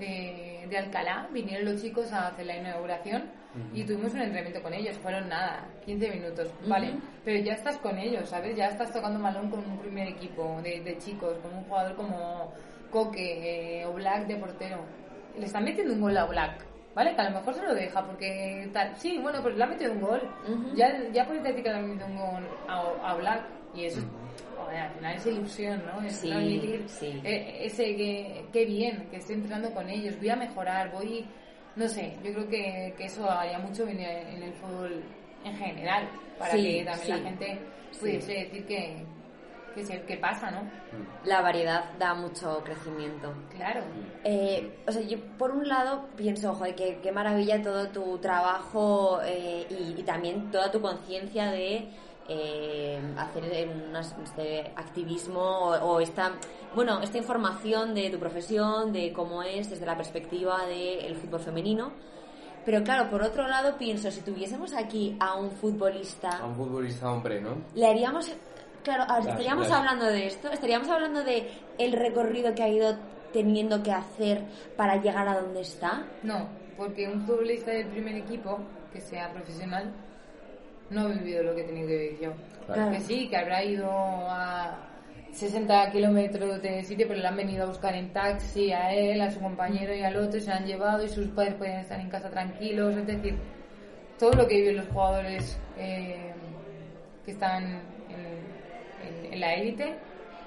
Speaker 3: de, de Alcalá, vinieron los chicos a hacer la inauguración y tuvimos un entrenamiento con ellos. Fueron nada, 15 minutos, ¿vale? Pero ya estás con ellos, ¿sabes? Ya estás tocando balón con un primer equipo de, de chicos, con un jugador como Coque eh, o Black de portero. Le están metiendo un gol a Black. ¿Vale? Que a lo mejor se lo deja porque tal. Sí, bueno, pues le ha metido un gol. Ya, ya puedes decir que le ha metido un gol a, a Black y eso, joder, al final es ilusión, ¿no? Es
Speaker 2: Sí,
Speaker 3: transmitir
Speaker 2: sí.
Speaker 3: eh, ese que, qué bien, que estoy entrenando con ellos, voy a mejorar, voy, no sé, yo creo que, que eso haría mucho bien en el fútbol en general, para
Speaker 2: Sí,
Speaker 3: que también
Speaker 2: sí.
Speaker 3: la gente pudiese decir que, que, se- que pasa, ¿no?
Speaker 2: La variedad da mucho crecimiento.
Speaker 3: Claro.
Speaker 2: Eh, o sea, yo por un lado pienso, joder, qué, qué maravilla todo tu trabajo eh, y, y también toda tu conciencia de eh, hacer unas- este activismo o, o esta, bueno, esta información de tu profesión, de cómo es desde la perspectiva del fútbol femenino. Pero claro, por otro lado pienso, si tuviésemos aquí a un futbolista
Speaker 1: A un futbolista hombre, ¿no?
Speaker 2: le haríamos claro a ver,
Speaker 1: Las-
Speaker 2: estaríamos
Speaker 1: las-
Speaker 2: hablando de esto estaríamos hablando de el recorrido que ha ido teniendo que hacer para llegar a donde está
Speaker 3: No, porque un futbolista del primer equipo, que sea profesional, no ha vivido lo que he tenido que vivir yo.
Speaker 2: Claro.
Speaker 3: Que sí, que habrá ido a 60 kilómetros de sitio, pero le han venido a buscar en taxi a él, a su compañero y al otro, y se han llevado y sus padres pueden estar en casa tranquilos. Es decir, todo lo que viven los jugadores eh, que están en, la élite,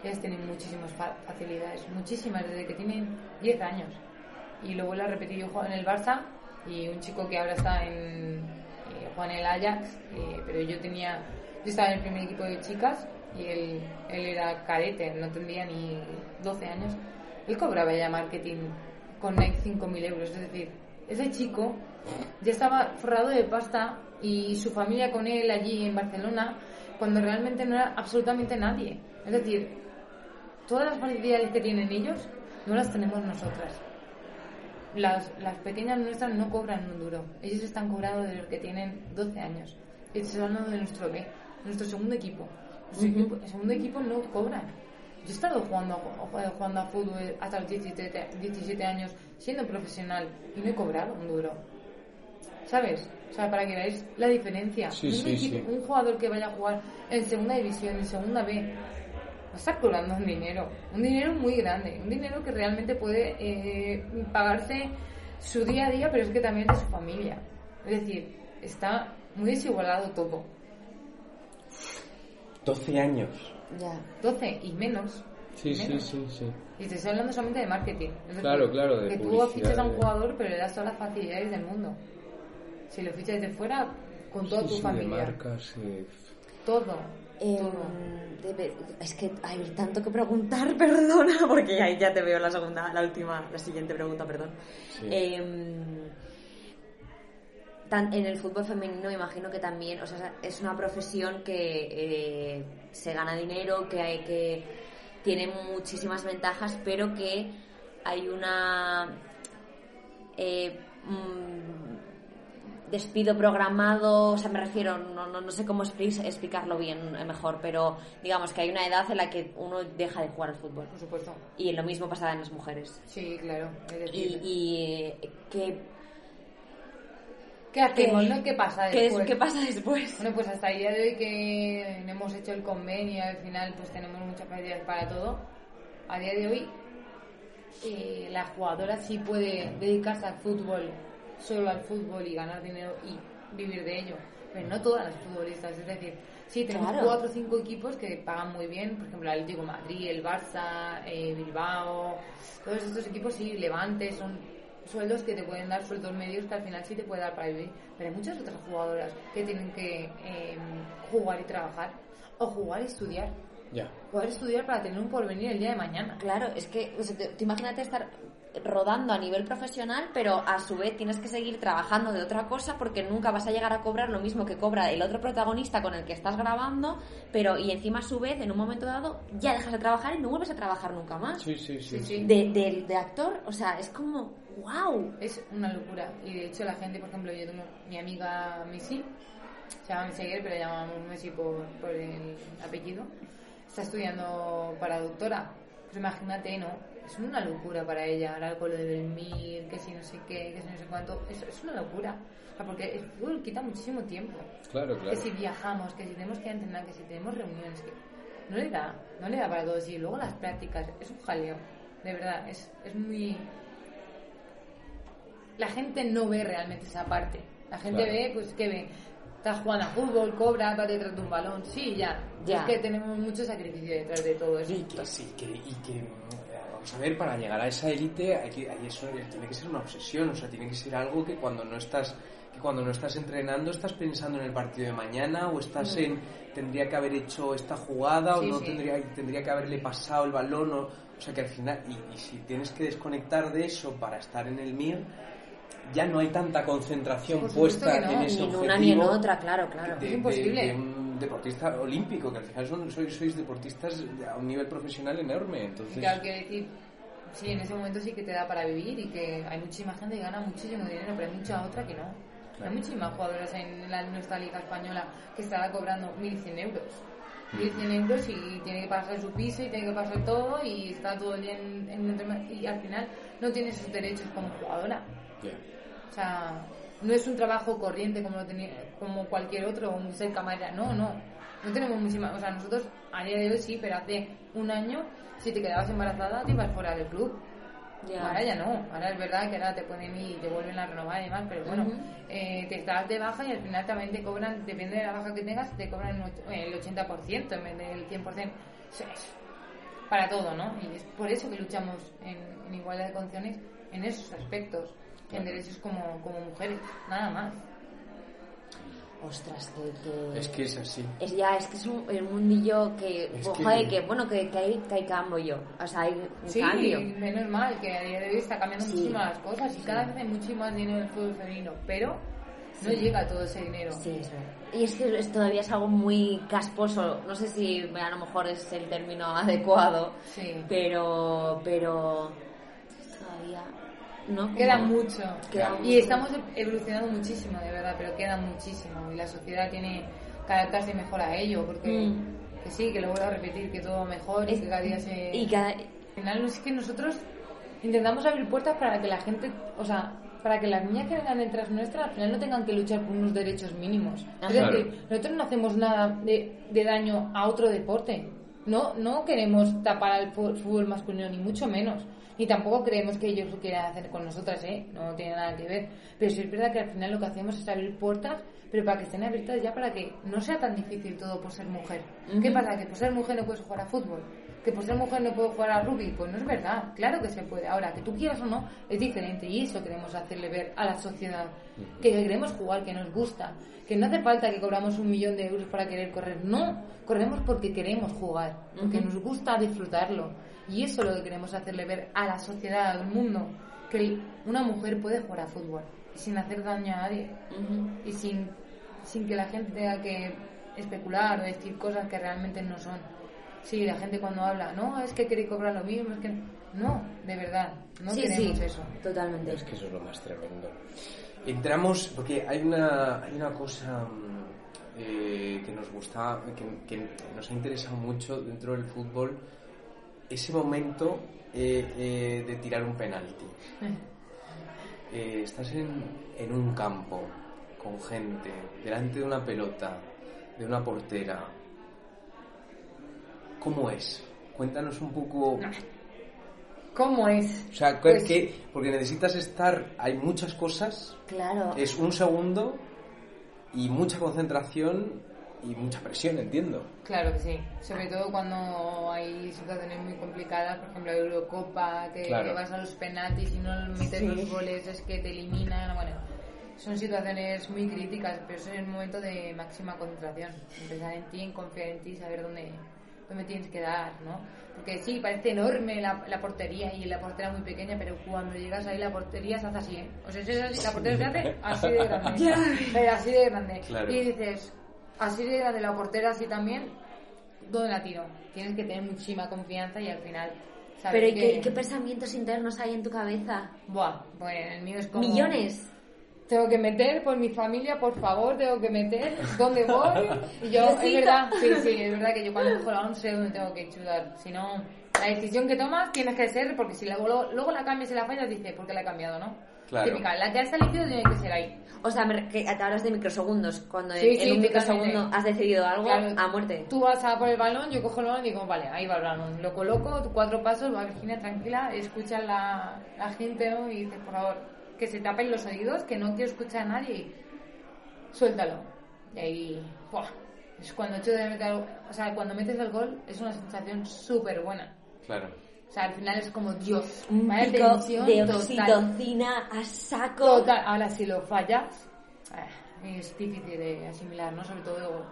Speaker 3: ellas tienen muchísimas fa- facilidades, muchísimas, desde que tienen 10 años. Y lo vuelvo a repetir, yo juego en el Barça y un chico que ahora está en, eh, juega el Ajax, eh, pero yo tenía, yo estaba en el primer equipo de chicas y él, él era cadete, no tendría ni 12 años. Él cobraba ya marketing con Nike 5.000 euros, es decir, ese chico ya estaba forrado de pasta y su familia con él allí en Barcelona cuando realmente no era absolutamente nadie. Es decir, todas las facilidades que tienen ellos no las tenemos nosotras. Las, las pequeñas nuestras no cobran un duro. Ellos están cobrando de los que tienen 12 años. Estoy hablando de nuestro B, nuestro segundo equipo. Nuestro
Speaker 2: Ujú.
Speaker 3: equipo- el segundo equipo no cobran. Yo he estado jugando, a- jugando a fútbol hasta los 17, 17 años siendo profesional y no he cobrado un duro. ¿Sabes? O sea, para que veáis la diferencia.
Speaker 1: Sí,
Speaker 3: un,
Speaker 1: sí,
Speaker 3: equipo-
Speaker 1: sí.
Speaker 3: un jugador que vaya a jugar en segunda división, en segunda B, va a estar cobrando un dinero. Un dinero muy grande. Un dinero que realmente puede eh, pagarse su día a día, pero es que también de su familia. Es decir, está muy desigualado todo.
Speaker 1: 12 años.
Speaker 2: ya
Speaker 3: 12 y menos.
Speaker 1: Sí, sí,
Speaker 3: menos.
Speaker 1: sí, sí.
Speaker 3: Y te estoy hablando solamente de marketing. Es decir,
Speaker 1: Claro, claro, de
Speaker 3: Que tú fichas a un jugador, pero le das todas las facilidades del mundo. Si lo fichas de fuera, con toda
Speaker 1: Sí,
Speaker 3: tu familia.
Speaker 1: marcas,
Speaker 3: Todo.
Speaker 2: Em, debe- es que hay tanto que preguntar perdona porque ahí ya te veo la segunda la última la siguiente pregunta perdón
Speaker 1: Sí.
Speaker 2: Em, tan- en el fútbol femenino imagino que también o sea es una profesión que eh, se gana dinero que hay que tiene muchísimas ventajas pero que hay una eh, mm, despido programado, o sea, me refiero, no, no, no sé cómo expli- explicarlo bien eh, mejor, pero digamos que hay una edad en la que uno deja de jugar al fútbol.
Speaker 3: Por supuesto.
Speaker 2: Y lo mismo pasa en las mujeres.
Speaker 3: Sí, claro.
Speaker 2: Y, y ¿qué,
Speaker 3: ¿qué hacemos?
Speaker 2: qué-
Speaker 3: no? ¿Qué pasa después?
Speaker 2: qué pasa después?
Speaker 3: Bueno, pues hasta el día de hoy que hemos hecho el convenio, al final pues tenemos muchas facilidades para todo. A día de hoy eh, la jugadora sí puede dedicarse al fútbol solo al fútbol y ganar dinero y vivir de ello. Pero no todas las futbolistas, es decir, sí, tenemos
Speaker 2: Claro.
Speaker 3: cuatro o cinco equipos que pagan muy bien, por ejemplo, el Atlético Madrid, el Barça, eh, Bilbao, todos estos equipos sí, Levante, son sueldos que te pueden dar sueldos medios que al final sí te puede dar para vivir. Pero hay muchas otras jugadoras que tienen que eh, jugar y trabajar, o jugar y estudiar.
Speaker 1: Ya.
Speaker 3: Jugar y estudiar para tener un porvenir el día de mañana.
Speaker 2: Claro, es que o sea, te- tú imagínate estar rodando a nivel profesional, pero a su vez tienes que seguir trabajando de otra cosa porque nunca vas a llegar a cobrar lo mismo que cobra el otro protagonista con el que estás grabando, pero y encima a su vez en un momento dado ya dejas de trabajar y no vuelves a trabajar nunca más.
Speaker 1: Sí, sí, sí.
Speaker 3: Sí, sí.
Speaker 2: De, de- de actor, o sea, es como, wow.
Speaker 3: Es una locura. Y de hecho la gente, por ejemplo, yo tengo mi amiga Missy, se llama Missy pero llamamos Messi por, por el apellido, está estudiando para doctora. Pues imagínate, ¿no? Es una locura para ella, ahora con lo del MIR, que si no sé qué, que si no sé cuánto, es, es una locura. O sea, porque el fútbol quita muchísimo tiempo.
Speaker 1: Claro, claro.
Speaker 3: Que si viajamos, que si tenemos que entrenar, que si tenemos reuniones, que no le da, no le da para todo. Y luego las prácticas, es un jaleo, de verdad, es, es muy... La gente no ve realmente esa parte. La gente
Speaker 1: Claro.
Speaker 3: ve, pues, que ve? Estás jugando a fútbol, cobra, va detrás de un balón, sí, ya.
Speaker 2: Ya.
Speaker 3: Es que tenemos mucho sacrificio detrás de todo eso.
Speaker 1: Y que, sí, que, y que, vamos a ver, para llegar a esa élite, hay que, hay eso tiene que ser una obsesión, o sea, tiene que ser algo que cuando no estás que cuando no estás entrenando estás pensando en el partido de mañana o estás en tendría que haber hecho esta jugada
Speaker 3: Sí,
Speaker 1: o no
Speaker 3: sí.
Speaker 1: tendría tendría que haberle pasado el balón o, o sea que al final y, y si tienes que desconectar de eso para estar en el MIR ya no hay tanta concentración puesta
Speaker 3: no,
Speaker 1: en
Speaker 2: Ni
Speaker 1: ese
Speaker 2: en
Speaker 1: objetivo
Speaker 2: una ni en otra, claro, claro.
Speaker 1: de,
Speaker 3: Es imposible.
Speaker 1: de- de un deportista olímpico, que al final son, sois, sois deportistas a un nivel profesional enorme. Entonces,
Speaker 3: Claro, quiero decir, sí, en ese momento sí que te da para vivir y que hay muchísima gente que gana muchísimo dinero, pero hay mucha otra que no.
Speaker 1: Claro.
Speaker 3: Hay muchísimas jugadoras en la, nuestra liga española que estará cobrando 1.100 euros. 1.100 euros y tiene que pasar su piso y tiene que pasar todo y está todo el día en, en entrenamiento y al final no tiene esos derechos como jugadora. O sea, no es un trabajo corriente como lo tenía, como cualquier otro, un ser camarera. No, no. No tenemos muchísima. O sea, nosotros a día de hoy sí, pero hace un año, si te quedabas embarazada, te ibas fuera del club. Ahora ya no. Ahora es verdad que ahora te ir y te vuelven a renovar y demás, pero bueno, eh, te estás de baja y al final también te cobran, depende de la baja que tengas, te cobran el och- el 80% en vez del 100%. Eso es para todo, ¿no? Y es por eso que luchamos en, en igualdad de condiciones en esos aspectos, en derechos como, como mujeres, nada más.
Speaker 2: Ostras, que, que-
Speaker 1: Es que es así.
Speaker 2: es ya, es que es un, el mundillo que,
Speaker 1: Es
Speaker 2: ojo,
Speaker 1: que-
Speaker 2: joder, que bueno, que, que hay, que hay cambio, o sea, hay un
Speaker 3: Sí,
Speaker 2: cambio.
Speaker 3: menos mal que a día de hoy está cambiando
Speaker 2: Sí.
Speaker 3: muchísimas las cosas y cada vez hay mucho más dinero en el fútbol femenino, pero no llega todo ese dinero.
Speaker 2: Sí, es verdad. Y es que es, todavía es algo muy casposo, no sé si a lo mejor es el término adecuado,
Speaker 3: Sí.
Speaker 2: pero, pero todavía no
Speaker 3: Queda
Speaker 2: como-
Speaker 3: mucho.
Speaker 2: Queda
Speaker 3: y
Speaker 2: mucho.
Speaker 3: estamos evolucionando muchísimo, de verdad, pero queda muchísimo. Y la sociedad tiene que adaptarse mejor a ello, porque
Speaker 2: Mm.
Speaker 3: que sí, que lo vuelvo a repetir, que todo mejor y que cada día se...
Speaker 2: y cada,
Speaker 3: Al final es que nosotros intentamos abrir puertas para que la gente, o sea, para que las niñas que vengan detrás nuestras al final no tengan que luchar por unos derechos mínimos.
Speaker 2: Ah,
Speaker 3: es
Speaker 1: claro.
Speaker 3: decir, nosotros no hacemos nada de, de daño a otro deporte. No, no queremos tapar al fútbol masculino, ni mucho menos. Ni tampoco creemos que ellos lo quieran hacer con nosotras, ¿eh? No tiene nada que ver. Pero sí es verdad que al final lo que hacemos es abrir puertas, pero para que estén abiertas ya para que no sea tan difícil todo por ser mujer. ¿Qué pasa? ¿Que por ser mujer no puedes jugar a fútbol? ¿Que por ser mujer no puedo jugar a rugby? Pues no es verdad. Claro que se puede. Ahora, que tú quieras o no, es diferente. Y eso queremos hacerle ver a la sociedad. Que queremos jugar, que nos gusta. Que no hace falta que cobramos un millón de euros para querer correr. No, corremos porque queremos jugar. Porque nos gusta disfrutarlo. Y eso es lo que queremos hacerle ver a la sociedad, al mundo. Que una mujer puede jugar a fútbol. Sin hacer daño a nadie y sin, sin que la gente tenga que especular o decir cosas que realmente no son. Sí, la gente cuando habla, no, es que quiere cobrar lo mismo, es que... No, de verdad, no
Speaker 2: sí,
Speaker 3: queremos
Speaker 2: sí,
Speaker 3: eso.
Speaker 2: totalmente.
Speaker 1: Es que eso es lo más tremendo. Entramos, porque hay una, hay una cosa mm, eh, que nos gusta, que, que nos ha interesado mucho dentro del fútbol, ese momento eh, eh, de tirar un penalti. Eh, estás en, en un campo con gente, delante de una pelota, de una portera. ¿Cómo es? Cuéntanos un poco.
Speaker 3: ¿Cómo es?
Speaker 1: O sea, ¿qué-
Speaker 3: Pues-
Speaker 1: porque necesitas estar, hay muchas cosas,
Speaker 2: Claro.
Speaker 1: es un segundo y mucha concentración y mucha presión, entiendo.
Speaker 3: Claro que sí, sobre todo cuando hay situaciones muy complicadas, por ejemplo la Eurocopa, que
Speaker 1: Claro.
Speaker 3: vas a los penaltis y no metes
Speaker 2: Sí.
Speaker 3: los goles, es que te eliminan, bueno, son situaciones muy críticas, pero eso es el momento de máxima concentración, empezar en ti, en confiar en ti, saber dónde, dónde tienes que dar, ¿no? Porque sí, parece enorme la, la portería y la portería muy pequeña, pero cuando llegas ahí la portería se hace así, ¿eh? O sea, es- la portería se hace así de grande, pero así de grande.
Speaker 1: Claro.
Speaker 3: Y dices, así de grande la portera, así también, ¿dónde la tiro? Tienes que tener muchísima confianza y al final...
Speaker 2: Pero ¿y qué, qué pensamientos internos hay en tu cabeza?
Speaker 3: Buah, pues el mío es como...
Speaker 2: Millones.
Speaker 3: Tengo que meter por mi familia, por favor, tengo que meter. ¿Dónde voy? Y yo, es verdad, sí, sí, es verdad que yo cuando cojo la 11 sé dónde tengo que chutar. Si no, la decisión que tomas tienes que ser, porque si luego, luego la cambias y la fallas, dices, ¿por qué la he cambiado, no?
Speaker 1: Claro.
Speaker 3: Típica, la que has elegido tiene que ser ahí.
Speaker 2: O sea, que te hablas de microsegundos. Cuando
Speaker 3: Sí,
Speaker 2: en,
Speaker 3: sí,
Speaker 2: un microsegundo has decidido algo
Speaker 3: Claro.
Speaker 2: a muerte.
Speaker 3: Tú vas a por el balón, yo cojo el balón y digo, vale, ahí va el balón. Lo coloco, cuatro pasos, va Virginia tranquila, escucha la, la gente ¿no? y dices, por favor, que se tapen los oídos, que no quiero escuchar a nadie suéltalo. Y ahí, ¡buah! Es cuando hecho de meter, o sea, cuando metes el gol es una sensación súper buena.
Speaker 1: Claro.
Speaker 3: O sea, al final es como Dios,
Speaker 2: Un
Speaker 3: vaya
Speaker 2: pico
Speaker 3: tensión
Speaker 2: de
Speaker 3: total.
Speaker 2: oxitocina a saco.
Speaker 3: Total. Ahora, si lo fallas, eh, es difícil de asimilar, ¿no? Sobre todo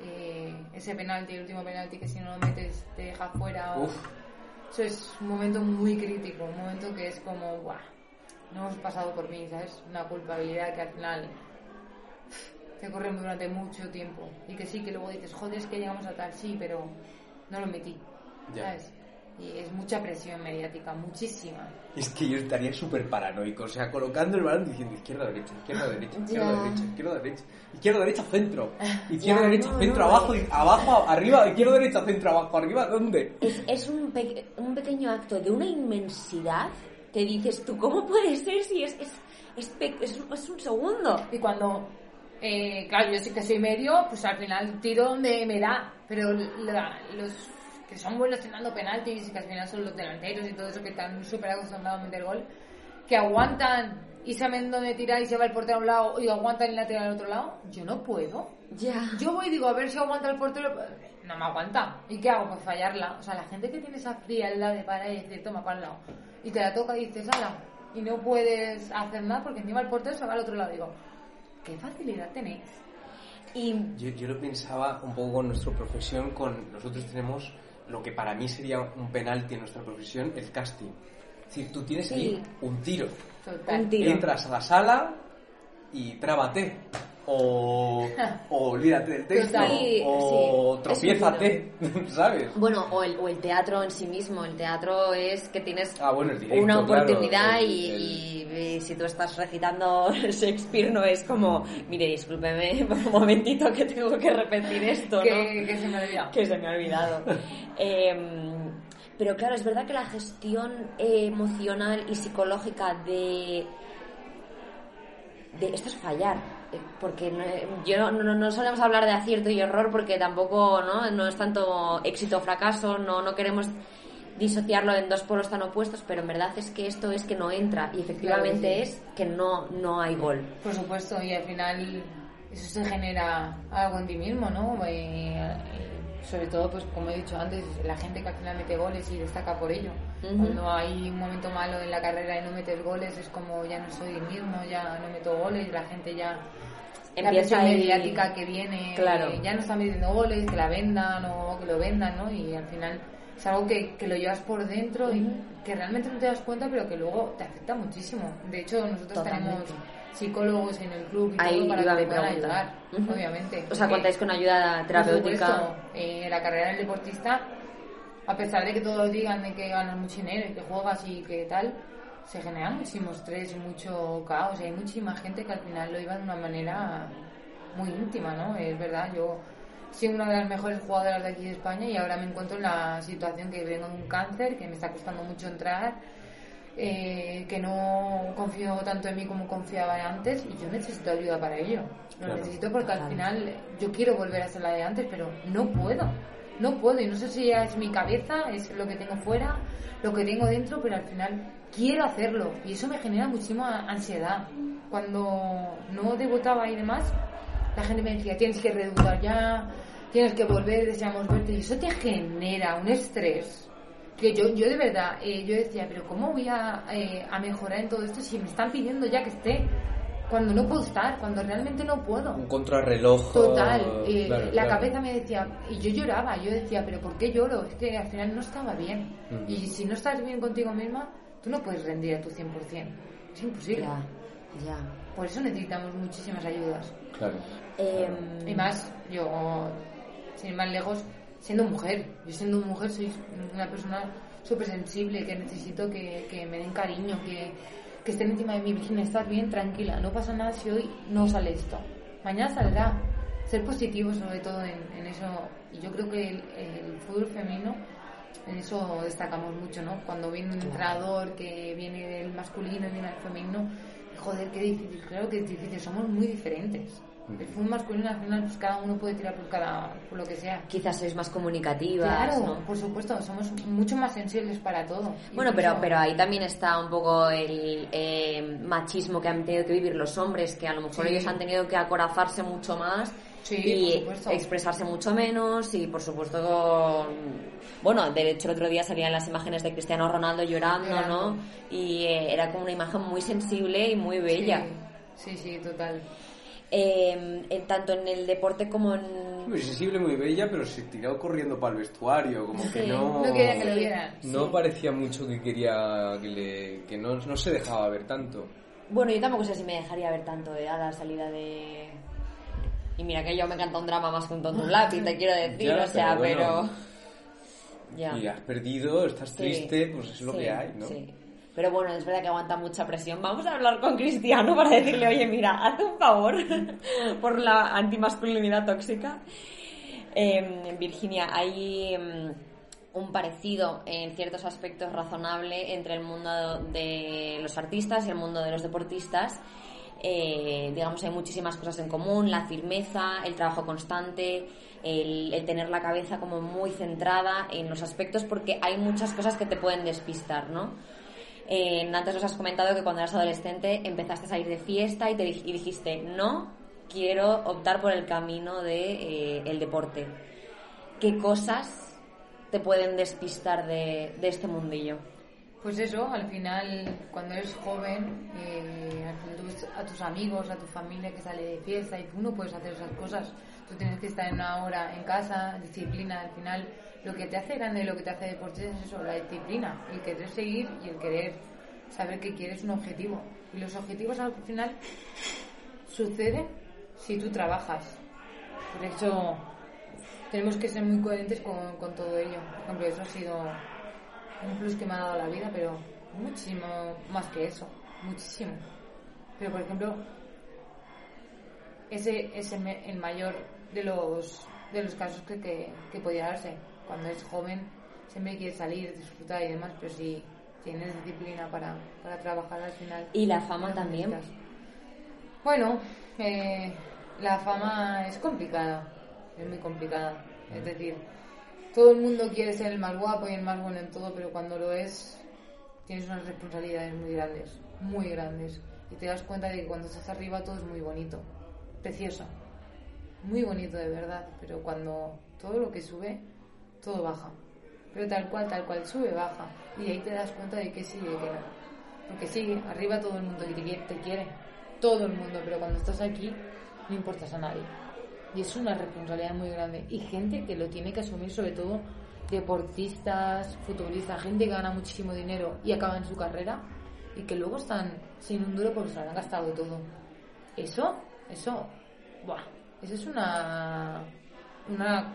Speaker 3: eh, ese penalti, el último penalti, que si no lo metes te deja fuera. o-
Speaker 1: Uf.
Speaker 3: Eso es un momento muy crítico, un momento que es como, ¡buah! No hemos pasado por mí, ¿sabes? Una culpabilidad que al final te corre durante mucho tiempo. Y que sí, que luego dices, joder, es que llegamos a tal, sí, pero no lo metí. ¿sabes? Y es mucha presión mediática, muchísima.
Speaker 1: Es que yo estaría súper paranoico, o sea, colocando el balón diciendo izquierda, derecha, izquierda, derecha, izquierda, derecha, izquierda, derecha, izquierda, derecha, centro, izquierda, derecha,
Speaker 2: no,
Speaker 1: centro,
Speaker 2: no,
Speaker 1: abajo, abajo, arriba, izquierda, derecha, centro, abajo, arriba, ¿dónde?
Speaker 2: Es, es un, pe- un pequeño acto de una inmensidad que dices tú, ¿cómo puede ser si es, es, es, pe- es un- es un segundo?
Speaker 3: Y cuando, eh, claro, yo sí que soy medio, pues al final tiro donde me da. Pero la- los que son buenos tirando penaltis, que al final son los delanteros y todo eso que están súper acostumbrados a meter gol, que aguantan y saben dónde tirar y se va el portero a un lado y aguantan y la tiran al otro lado, yo no puedo.
Speaker 2: Ya.
Speaker 3: Yo voy y digo, a ver si aguanta el portero. No me aguanta. ¿Y qué hago? Pues fallarla. O sea, la gente que tiene esa frialdad de parar y decir, toma, para el lado. Y te la toca y dices, ala. Y no puedes hacer nada porque encima el portero se va al otro lado. Digo, qué facilidad tenéis.
Speaker 2: Y
Speaker 1: Yo, yo lo pensaba un poco con nuestra profesión, con nosotros tenemos lo que para mí sería un penalti en nuestra profesión, el casting. Es decir, tú tienes ahí
Speaker 2: Sí.
Speaker 1: un tiro,
Speaker 3: Total.
Speaker 2: Un tiro.
Speaker 1: entras a la sala y trábate. O, o olvídate del texto.
Speaker 2: Sí,
Speaker 1: o
Speaker 2: sí,
Speaker 1: tropiézate, ¿sabes?
Speaker 2: bueno, o el, o el teatro en sí mismo. El teatro es que tienes
Speaker 1: Ah, bueno, el directo,
Speaker 2: una
Speaker 1: claro,
Speaker 2: oportunidad
Speaker 1: el-
Speaker 2: y,
Speaker 1: el-
Speaker 2: y- y si tú estás recitando Shakespeare no es como, mire, discúlpeme un momentito que tengo que repetir esto, ¿no?
Speaker 3: que, que se me ha olvidado.
Speaker 2: que se me ha olvidado. Em, pero claro, es verdad que la gestión eh, emocional y psicológica de, de esto es fallar, eh, porque no, yo no, no solemos hablar de acierto y error porque tampoco no, no es tanto éxito o fracaso, no, no queremos disociarlo en dos polos tan opuestos, pero en verdad es que esto es que no entra y efectivamente
Speaker 3: Claro que
Speaker 2: es que no, no hay gol.
Speaker 3: Por supuesto, y al final eso se genera algo en ti mismo, ¿no? Eh, eh, sobre todo, pues como he dicho antes, la gente que al final mete goles y destaca por ello.
Speaker 2: Ujú.
Speaker 3: Cuando hay un momento malo en la carrera y no metes goles, es como ya no soy el mismo, ya no meto goles, la gente ya... la
Speaker 2: Empieza ahí-
Speaker 3: mediática que viene,
Speaker 2: Claro.
Speaker 3: eh, ya no están metiendo goles, que la vendan o que lo vendan, ¿no? Y al final es algo que, que lo llevas por dentro y que realmente no te das cuenta, pero que luego te afecta muchísimo. De hecho, nosotros
Speaker 2: Totalmente.
Speaker 3: tenemos psicólogos en el club y
Speaker 2: Ahí
Speaker 3: todo para
Speaker 2: iba
Speaker 3: que puedan ayudar,
Speaker 2: Ujú.
Speaker 3: obviamente.
Speaker 2: O sea, contáis con ayuda terapéutica.
Speaker 3: supuesto, eh, la carrera del deportista, a pesar de que todos digan de que ganas mucho dinero y que juegas y que tal, se genera muchísimo estrés y mucho caos. Y hay muchísima gente que al final lo iba de una manera muy íntima, ¿no? Es verdad, yo soy una de las mejores jugadoras de aquí de España y ahora me encuentro en la situación que vengo de un cáncer, que me está costando mucho entrar, eh, que no confío tanto en mí como confiaba antes y yo necesito ayuda para ello. Lo
Speaker 1: Claro.
Speaker 3: necesito porque al final yo quiero volver a ser la de antes, pero no puedo. no puedo y no sé si ya es mi cabeza, es lo que tengo fuera, lo que tengo dentro, pero al final quiero hacerlo y eso me genera muchísima ansiedad. Cuando no debutaba y demás, la gente me decía, tienes que redebutar ya, tienes que volver, deseamos verte y eso te genera un estrés. Que yo, yo de verdad, eh, yo decía, pero ¿cómo voy a, eh, a mejorar en todo esto si me están pidiendo ya que esté? Cuando no puedo estar, cuando realmente no puedo.
Speaker 1: Un contrarreloj.
Speaker 3: Total, eh,
Speaker 1: claro,
Speaker 3: la
Speaker 1: claro.
Speaker 3: cabeza me decía, y yo lloraba, yo decía, pero ¿por qué lloro? Es que al final no estaba bien.
Speaker 1: Ujú.
Speaker 3: Y si no estás bien contigo misma, tú no puedes rendir a tu 100%. Es imposible.
Speaker 2: Ya, ya.
Speaker 3: Por eso necesitamos muchísimas ayudas.
Speaker 1: Claro.
Speaker 2: Em,
Speaker 3: Y más, yo, sin ir más lejos, siendo mujer. Yo siendo mujer soy una persona súper sensible, que necesito que, que me den cariño, que, que estén encima de mí. Virginia, estás bien, tranquila, no pasa nada si hoy no sale esto. Mañana saldrá. Ser positivo sobre todo en, en eso. Y yo creo que el, el fútbol femenino, en eso destacamos mucho, ¿no? Cuando viene un entrenador que viene del masculino y viene del femenino, joder, qué difícil. Claro que es difícil, somos muy diferentes. El fútbol masculino al final, pues cada uno puede tirar por, cada, por lo que sea.
Speaker 2: Quizás sois más comunicativas,
Speaker 3: Claro,
Speaker 2: ¿no?
Speaker 3: por supuesto, somos mucho más sensibles para todo.
Speaker 2: Bueno, pero, pero ahí también está un poco el eh, machismo que han tenido que vivir los hombres, que a lo mejor
Speaker 3: Sí.
Speaker 2: ellos han tenido que acorazarse mucho más
Speaker 3: Sí,
Speaker 2: y
Speaker 3: por
Speaker 2: expresarse mucho menos y por supuesto con- bueno de hecho el otro día salían las imágenes de Cristiano Ronaldo llorando. ¿no? y eh, era como una imagen muy sensible y muy bella
Speaker 3: Sí, sí, sí, total.
Speaker 2: Eh, en- tanto en el deporte como en
Speaker 1: Muy sensible, muy bella, pero se tiró corriendo para el vestuario, como que no...
Speaker 3: No quería que lo vieran.
Speaker 1: No parecía mucho que quería que le... que no, no se dejaba ver tanto.
Speaker 2: Bueno, yo tampoco sé si me dejaría ver tanto eh, a la salida de... Y mira que yo me encanta un drama más que un tonto un lápiz, te quiero decir,
Speaker 1: Ya,
Speaker 2: o sea,
Speaker 1: pero.
Speaker 2: Ya.
Speaker 1: Y has perdido, estás
Speaker 2: Sí,
Speaker 1: triste, pues es lo
Speaker 2: sí,
Speaker 1: que hay, ¿no?
Speaker 2: sí. Pero bueno, es verdad que aguanta mucha presión. Vamos a hablar con Cristiano para decirle, oye, mira, haz un favor por la antimasculinidad tóxica. Eh, Virginia, hay em, un parecido en ciertos aspectos razonable entre el mundo de los artistas y el mundo de los deportistas. Eh, digamos, hay muchísimas cosas en común, la firmeza, el trabajo constante, el, tener la cabeza como muy centrada en los aspectos porque hay muchas cosas que te pueden despistar, ¿no? Eh, antes nos has comentado que cuando eras adolescente empezaste a salir de fiesta y, te, dijiste, no, quiero optar por el camino de, eh, deporte. ¿Qué cosas te pueden despistar de, de este mundillo?
Speaker 3: Pues eso, al final, cuando eres joven, eh, a tus amigos, a tu familia que sale de fiesta y tú no puedes hacer esas cosas. Tú tienes que estar en una hora en casa, disciplina. Al final, lo que te hace grande y lo que te hace deportista es eso, la disciplina, el querer seguir y el querer saber que quieres un objetivo. Y los objetivos al final suceden si tú trabajas. Por eso tenemos que ser muy coherentes con, con todo ello. Por ejemplo, eso ha sido un plus que me ha dado la vida, pero muchísimo más que eso, muchísimo. Pero por ejemplo, ese es el, mayor de los de los casos que, que, que podía darse. Cuando es joven siempre quiere salir, disfrutar y demás, pero si tienes disciplina para, para trabajar al final.
Speaker 2: Y la fama también.
Speaker 3: Bueno, eh, la fama es complicada, es muy complicada. Es decir, todo el mundo quiere ser el más guapo y el más bueno en todo, pero cuando lo es, tienes unas responsabilidades muy grandes, muy grandes. Y te das cuenta de que cuando estás arriba todo es muy bonito, precioso, muy bonito de verdad, pero cuando todo lo que sube, todo baja. Pero tal cual, tal cual, sube, baja. Y ahí te das cuenta de que sigue, que no. Porque sigue, arriba todo el mundo te quiere, te quiere. Todo el mundo, pero cuando estás aquí, no importas a nadie. Y es una responsabilidad muy grande. Y gente que lo tiene que asumir, sobre todo deportistas, futbolistas, gente que gana muchísimo dinero y acaba en su carrera y que luego están sin un duro porque se lo han gastado todo. Eso, eso, buah, eso es una, una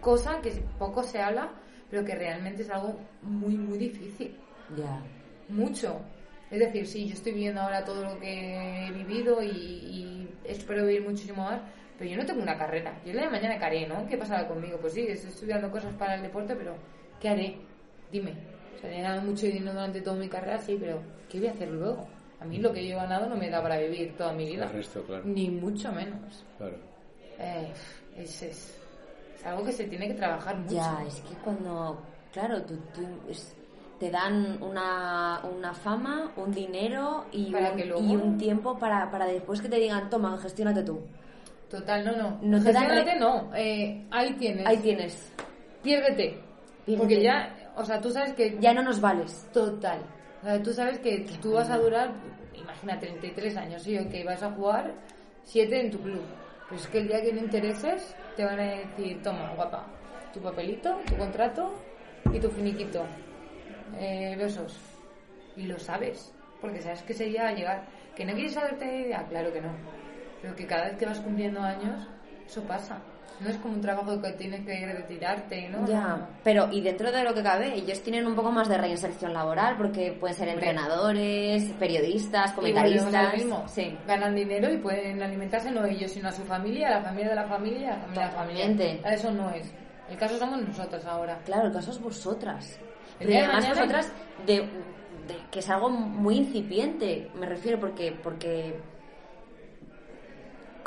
Speaker 3: cosa que poco se habla, pero que realmente es algo muy, muy difícil
Speaker 2: Ya.
Speaker 3: mucho. Es decir, sí, yo estoy viviendo ahora todo lo que he vivido y, y espero vivir muchísimo más, pero yo no tengo una carrera. Yo el día de mañana, ¿qué haré, no? ¿Qué pasará conmigo? Pues sí, estoy estudiando cosas para el deporte, pero ¿qué haré? Dime. O sea, he ganado mucho dinero durante toda mi carrera, sí, pero ¿qué voy a hacer luego? A mí lo que yo he ganado no me da para vivir toda mi vida.
Speaker 1: El resto, claro.
Speaker 3: Ni mucho menos.
Speaker 1: Claro.
Speaker 3: Eh, es, es, es algo que se tiene que trabajar mucho.
Speaker 2: Ya, es que cuando, claro, tú, tú es- te dan una, una fama, un dinero y,
Speaker 3: Para
Speaker 2: un,
Speaker 3: que luego-
Speaker 2: y un tiempo para, para después que te digan, toma, gestiónate tú.
Speaker 3: Total, no, no.
Speaker 2: No
Speaker 3: Gestiónate,
Speaker 2: re-
Speaker 3: no. Eh, ahí tienes.
Speaker 2: Ahí tienes.
Speaker 3: Piérdete.
Speaker 2: Piérdete.
Speaker 3: Porque ya, o sea, tú sabes que
Speaker 2: Ya no nos vales.
Speaker 3: Total. O sea, tú sabes que tú vas a durar, imagina, 33 años, ¿sí? que vas a jugar 7 en tu club. Pero es que el día que no intereses, te van a decir, toma, guapa, tu papelito, tu contrato y tu finiquito. Eh, besos. Y lo sabes, porque sabes que ese día va a llegar. ¿Que no quieres saberte idea? Claro que no. Pero que cada vez que vas cumpliendo años, eso pasa. No es como un trabajo que tienes que retirarte, ¿no?
Speaker 2: Ya, pero y dentro de lo que cabe, ellos tienen un poco más de reinserción laboral porque pueden ser entrenadores, periodistas,
Speaker 3: Y
Speaker 2: comentaristas.
Speaker 3: mismo.
Speaker 2: Sí.
Speaker 3: Ganan dinero y pueden alimentarse no ellos, sino a su familia, a la familia de la familia, a la familia de la familia.
Speaker 2: Totalmente.
Speaker 3: Eso no es. El caso somos nosotros ahora.
Speaker 2: Claro, el caso es vosotras.
Speaker 3: El de
Speaker 2: además
Speaker 3: mañana-
Speaker 2: vosotras, de, de- que es algo muy incipiente, me refiero, porque, porque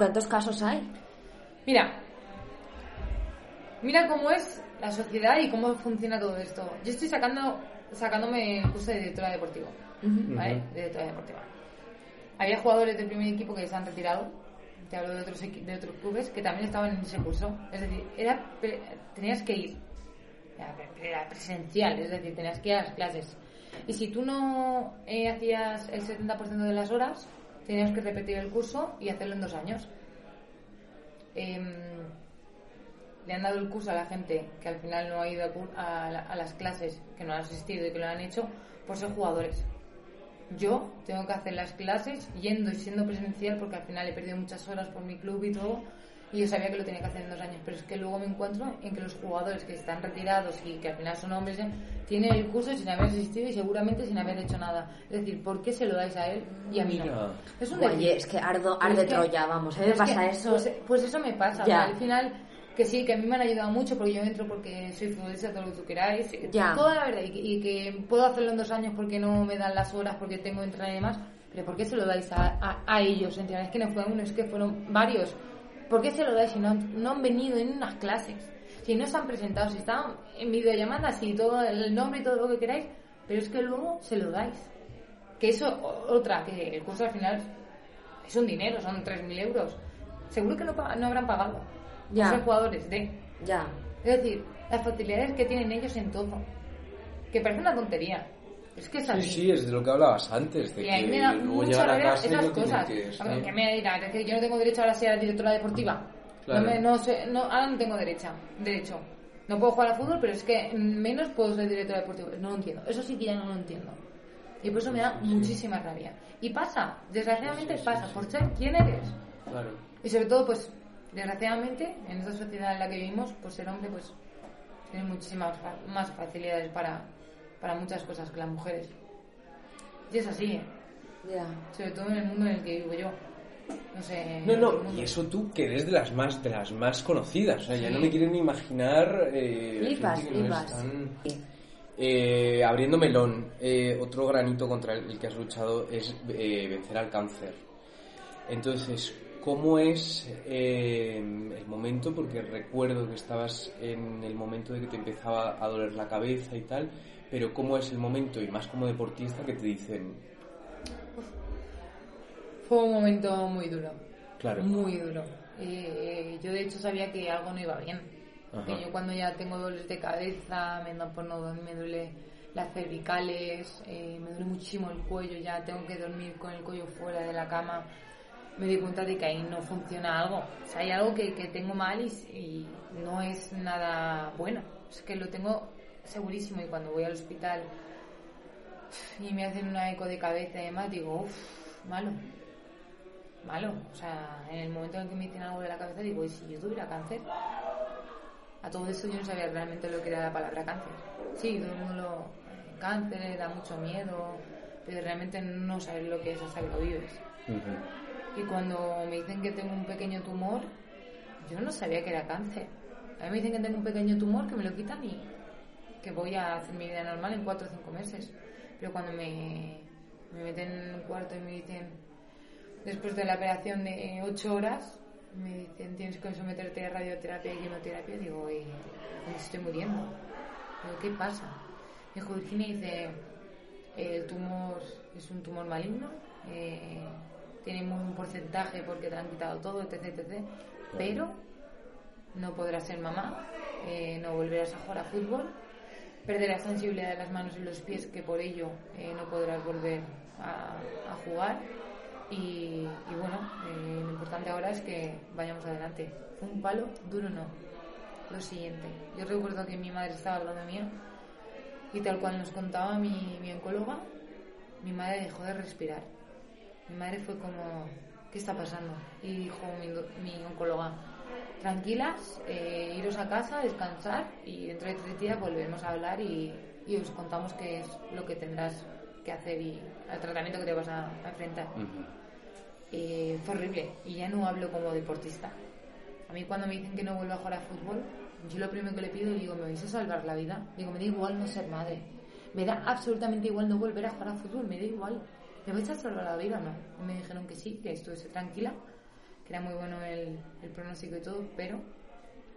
Speaker 2: ¿cuántos casos hay?
Speaker 3: Mira, mira cómo es la sociedad y cómo funciona todo esto. Yo estoy sacando, sacándome el curso de directora deportiva, ¿vale?
Speaker 1: Ujú.
Speaker 3: De directora deportiva. Había jugadores del primer equipo que se han retirado. Te hablo de otros, de otros clubes que también estaban en ese curso. Es decir, era, pre- tenías que ir. Era presencial, es decir, tenías que ir a las clases. Y si tú no eh, hacías el 70% de las horas, tenías que repetir el curso y hacerlo en dos años. Em, le han dado el curso a la gente que al final no ha ido a, a las clases, que no han asistido y que lo han hecho por ser jugadores. Yo tengo que hacer las clases yendo y siendo presencial porque al final he perdido muchas horas por mi club y todo. Y yo sabía que lo tenía que hacer en dos años, pero es que luego me encuentro en que los jugadores que están retirados y que al final son hombres ¿eh? tienen el curso sin haber asistido y seguramente sin haber hecho nada. Es decir, ¿por qué se lo dais a él y a mí no? Es un
Speaker 2: Oye, es que ardo, arde
Speaker 3: es que-
Speaker 2: Troya, vamos, a mí me
Speaker 3: es
Speaker 2: pasa
Speaker 3: que,
Speaker 2: eso.
Speaker 3: Pues, pues eso me pasa.
Speaker 2: Ya.
Speaker 3: al final, que sí, que a mí me han ayudado mucho porque yo entro porque soy futbolista, todo lo que tú queráis.
Speaker 2: Ya.
Speaker 3: Toda la verdad. Y que, y que puedo hacerlo en dos años porque no me dan las horas, porque tengo que entrenar y demás. Pero ¿por qué se lo dais a, a, a ellos? Es que no fue uno, es que fueron varios. ¿Por qué se lo dais si no no han venido en unas clases? Si no se han presentado, si están en videollamadas y todo el nombre y todo lo que queráis, pero es que luego se lo dais. Que eso, otra, que el curso al final es un dinero, son 3.000 euros. Seguro que no, no habrán pagado.
Speaker 2: Ya.
Speaker 3: Son jugadores de.
Speaker 2: Ya,
Speaker 3: Es decir, las facilidades que tienen ellos en todo. Que parece una tontería. Es que es
Speaker 1: Sí,
Speaker 3: así.
Speaker 1: sí, es de lo que hablabas antes, de
Speaker 3: Y a mí
Speaker 1: que
Speaker 3: me da mucha rabia esas cosas.
Speaker 1: que... Sí.
Speaker 3: me dirán, es que yo no tengo derecho ahora a ser directora deportiva.
Speaker 1: Claro.
Speaker 3: No me, no no, ahora no tengo derecha, derecho. No puedo jugar al fútbol, pero es que menos puedo ser directora deportiva. No lo entiendo. Eso sí que ya no lo entiendo. Y por eso me da muchísima rabia. Y pasa, desgraciadamente pasa, por ser quien eres.
Speaker 1: Claro.
Speaker 3: Y sobre todo, pues, desgraciadamente, en esta sociedad en la que vivimos, por ser hombre, pues, tienes muchísimas más facilidades para, para muchas cosas que las mujeres. Y es así, ¿eh?
Speaker 2: ya.
Speaker 3: sobre todo en el mundo en el que vivo yo. No sé.
Speaker 1: No, no, y eso tú que eres de las más de las más conocidas, o sea, ya
Speaker 3: Sí.
Speaker 1: no me quieren ni imaginar eh,
Speaker 2: Flipas, flipas.
Speaker 1: están- Eh, abriendo melón, eh, otro granito contra el, el que has luchado es eh, vencer al cáncer. Entonces, ¿cómo es eh, el momento? Porque recuerdo que estabas en el momento de que te empezaba a doler la cabeza y tal, pero ¿cómo es el momento, y más como deportista, que te dicen,
Speaker 3: Fue un momento muy duro.
Speaker 1: claro,
Speaker 3: Muy duro. Eh, yo, de hecho, sabía que algo no iba bien. Que yo, cuando ya tengo dolores de cabeza, me da por no dormir, me duele las cervicales, eh, me duele muchísimo el cuello, ya tengo que dormir con el cuello fuera de la cama. Me di cuenta de que ahí no funciona algo. O sea, hay algo que, que tengo mal y, y no es nada bueno. Es que lo tengo segurísimo y cuando voy al hospital y me hacen una eco de cabeza y demás, digo, uff, malo. Malo. O sea, en el momento en que me dicen algo de la cabeza, digo, ¿y si yo tuviera cáncer? A todo eso yo no sabía realmente lo que era la palabra cáncer. Sí, todo el mundo lo... eh, Cáncer, da mucho miedo, pero realmente no sabes lo que es hasta que lo vives.
Speaker 1: Ujú.
Speaker 3: Y cuando me dicen que tengo un pequeño tumor, yo no sabía que era cáncer. A mí me dicen que tengo un pequeño tumor, que me lo quitan y que voy a hacer mi vida normal en cuatro o cinco meses. Pero cuando me, me meten en un cuarto y me dicen, después de la operación de ocho horas, Me dicen, tienes que someterte a radioterapia y quimioterapia. Digo, y estoy muriendo. Digo, ¿qué pasa? Dijo Virginia, dice, el tumor es un tumor maligno, eh, tiene un porcentaje porque te han quitado todo, etc, etc. Pero no podrás ser mamá, eh, no volverás a jugar a fútbol, perderás sensibilidad de las manos y los pies, que por ello eh, no podrás volver a, a jugar. Y, y bueno, eh, lo importante ahora es que vayamos adelante. Fue un palo duro, no. Lo siguiente, yo recuerdo que mi madre estaba hablando mía y tal cual nos contaba mi, mi oncóloga, mi madre dejó de respirar. Mi madre fue como, ¿qué está pasando? Y dijo mi, mi oncóloga, tranquilas, eh, iros a casa, descansar y dentro de tres días volvemos a hablar y, y os contamos qué es lo que tendrás que hacer y el tratamiento que te vas a, a enfrentar. Eh, fue horrible y ya no hablo como deportista. A mí cuando me dicen que no vuelvo a jugar a fútbol, yo lo primero que le pido, digo, ¿me vais a salvar la vida? Digo, me da igual no ser madre. Me da absolutamente igual no volver a jugar a fútbol, me da igual. ¿Me vais a salvar la vida no? Y me dijeron que sí, que estuviese tranquila, que era muy bueno el, el pronóstico y todo, pero,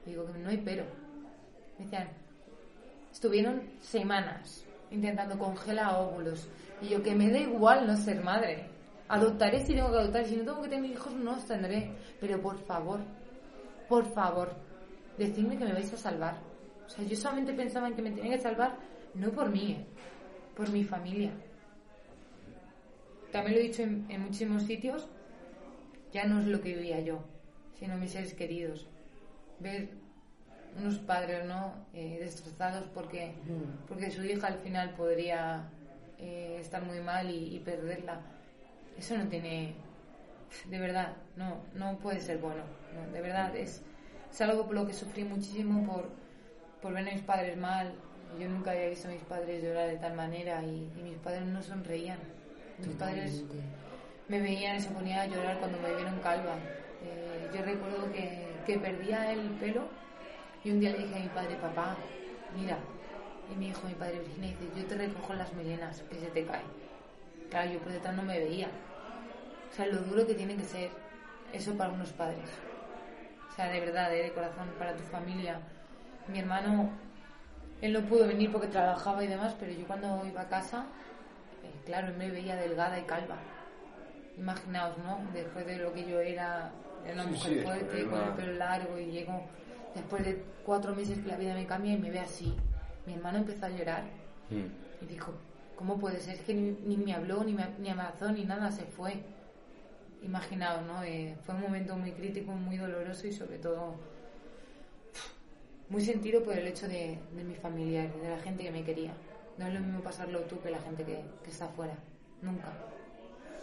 Speaker 3: digo que no hay pero. Me decían, estuvieron semanas intentando congelar óvulos. Y yo, que me da igual no ser madre. Adoptaré si tengo que adoptar. Si no tengo que tener hijos, no los tendré. Pero por favor, por favor, decidme que me vais a salvar. O sea, yo solamente pensaba en que me tenían que salvar, no por mí, eh, por mi familia. También lo he dicho en, en muchísimos sitios, ya no es lo que vivía yo, sino mis seres queridos. Ver unos padres no Eh, destrozados porque porque su hija al final podría eh, estar muy mal y, y perderla. Eso no tiene de verdad no no puede ser bueno no, de verdad es es algo por lo que sufrí muchísimo por por ver a mis padres mal. Yo nunca había visto a mis padres llorar de tal manera y, y mis padres no sonreían mis padres me veían y se ponían a llorar cuando me vieron calva. Eh, yo recuerdo que, que perdía el pelo y un día le dije a mi padre, papá, mira, y me dijo mi padre Virginia, dice, yo te recojo las melenas, que se te caen. Claro, yo por detrás no me veía. O sea, lo duro que tiene que ser eso para unos padres. O sea, de verdad, eh, de corazón, para tu familia. Mi hermano, él no pudo venir porque trabajaba y demás, pero yo cuando iba a casa, claro, él me veía delgada y calva. Imaginaos, ¿no? Después de lo que yo era, era una
Speaker 1: Sí,
Speaker 3: mujer
Speaker 1: sí,
Speaker 3: fuerte, con el pelo largo y llego después de cuatro meses que la vida me cambia y me ve así. Mi hermano empezó a llorar
Speaker 1: Mm.
Speaker 3: y dijo, ¿cómo puede ser? Es que ni, ni me habló, ni me, ni abrazó, ni nada, se fue. Imaginaos, ¿no? Eh, fue un momento muy crítico, muy doloroso y sobre todo muy sentido por el hecho de, de mi familiar, de la gente que me quería. No es lo mismo pasarlo tú que la gente que, que está afuera. Nunca.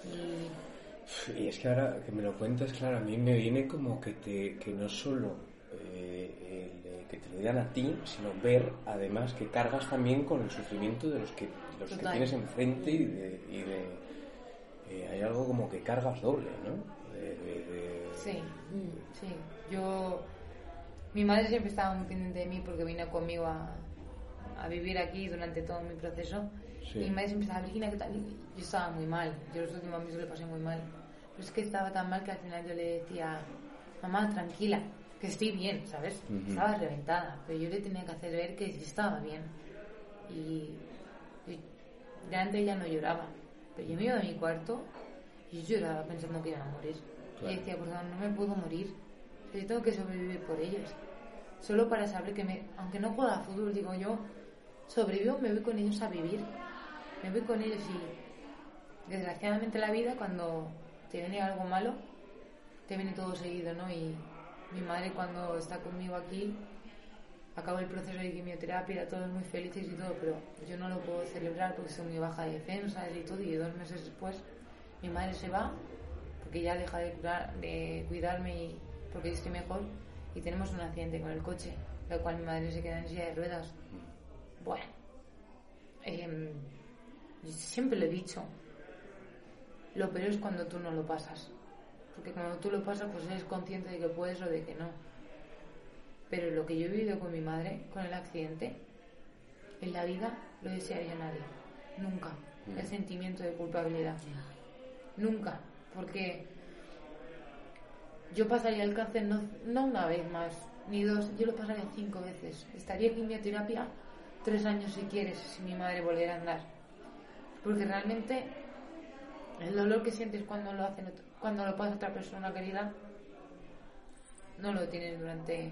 Speaker 3: Y
Speaker 1: Y es que ahora que me lo cuentas, claro, a mí me viene como que, te, que no solo eh, el, que te lo digan a ti, sino ver además que cargas también con el sufrimiento de los que, los que tienes enfrente y de... y de- eh, hay algo como que cargas doble, ¿no? De- de- de-
Speaker 3: Sí, sí. Yo. Mi madre siempre estaba muy pendiente de mí porque vino conmigo a, a vivir aquí durante todo mi proceso.
Speaker 1: Sí.
Speaker 3: Y siempre estaba, Virginia, ¿qué tal? Y yo estaba muy mal. Yo los últimos meses lo pasé muy mal. Pero es que estaba tan mal que al final yo le decía, mamá, tranquila, que estoy bien, ¿sabes?
Speaker 1: Ujú.
Speaker 3: Estaba reventada. Pero yo le tenía que hacer ver que sí estaba bien. Y, y delante ella no lloraba. Pero yo me iba a mi cuarto y yo lloraba pensando que iba a morir.
Speaker 1: Claro.
Speaker 3: Y decía, por favor, no me puedo morir. Yo tengo que sobrevivir por ellos. Solo para saber que, me, aunque no juega a fútbol, digo yo, sobrevivo, me voy con ellos a vivir. Me voy con ellos y desgraciadamente la vida, cuando te viene algo malo, te viene todo seguido, ¿no? Y mi madre cuando está conmigo aquí, acabo el proceso de quimioterapia, todos muy felices y todo, pero yo no lo puedo celebrar porque soy muy baja de defensas y todo, y dos meses después mi madre se va porque ya deja de, de cuidarme y porque estoy mejor y tenemos un accidente con el coche, lo cual mi madre se queda en silla de ruedas. Bueno, em, yo siempre lo he dicho, lo peor es cuando tú no lo pasas, porque cuando tú lo pasas pues eres consciente de que puedes o de que no. Pero lo que yo he vivido con mi madre, con el accidente, en la vida lo desearía a nadie. Nunca. El sentimiento de culpabilidad. Nunca. Porque yo pasaría el cáncer no, no una vez más, ni dos, yo lo pasaría cinco veces. Estaría en quimioterapia tres años si quieres, si mi madre volviera a andar. Porque realmente el dolor que sientes cuando lo hacen, cuando lo pasa otra persona querida, no lo tienes durante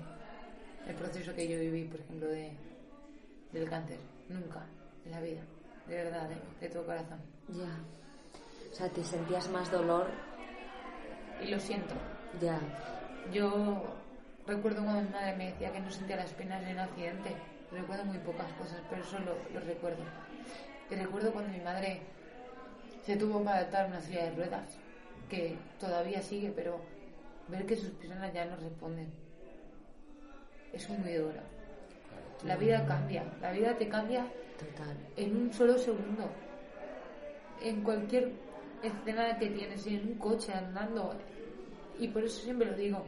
Speaker 3: el proceso que yo viví, por ejemplo, de, del cáncer. Nunca en la vida. De verdad, ¿eh? de todo corazón.
Speaker 2: Ya. O sea, te sentías más dolor.
Speaker 3: Y lo siento.
Speaker 2: Ya.
Speaker 3: Yo recuerdo cuando mi madre me decía que no sentía las penas en el accidente. Recuerdo muy pocas cosas, pero eso lo, lo recuerdo. Y recuerdo cuando mi madre se tuvo que adaptar a una silla de ruedas, que todavía sigue, pero ver que sus piernas ya no responden es muy duro. La vida cambia, la vida te cambia
Speaker 2: Total.
Speaker 3: en un solo segundo. En cualquier escena que tienes, en un coche, andando. Y por eso siempre lo digo.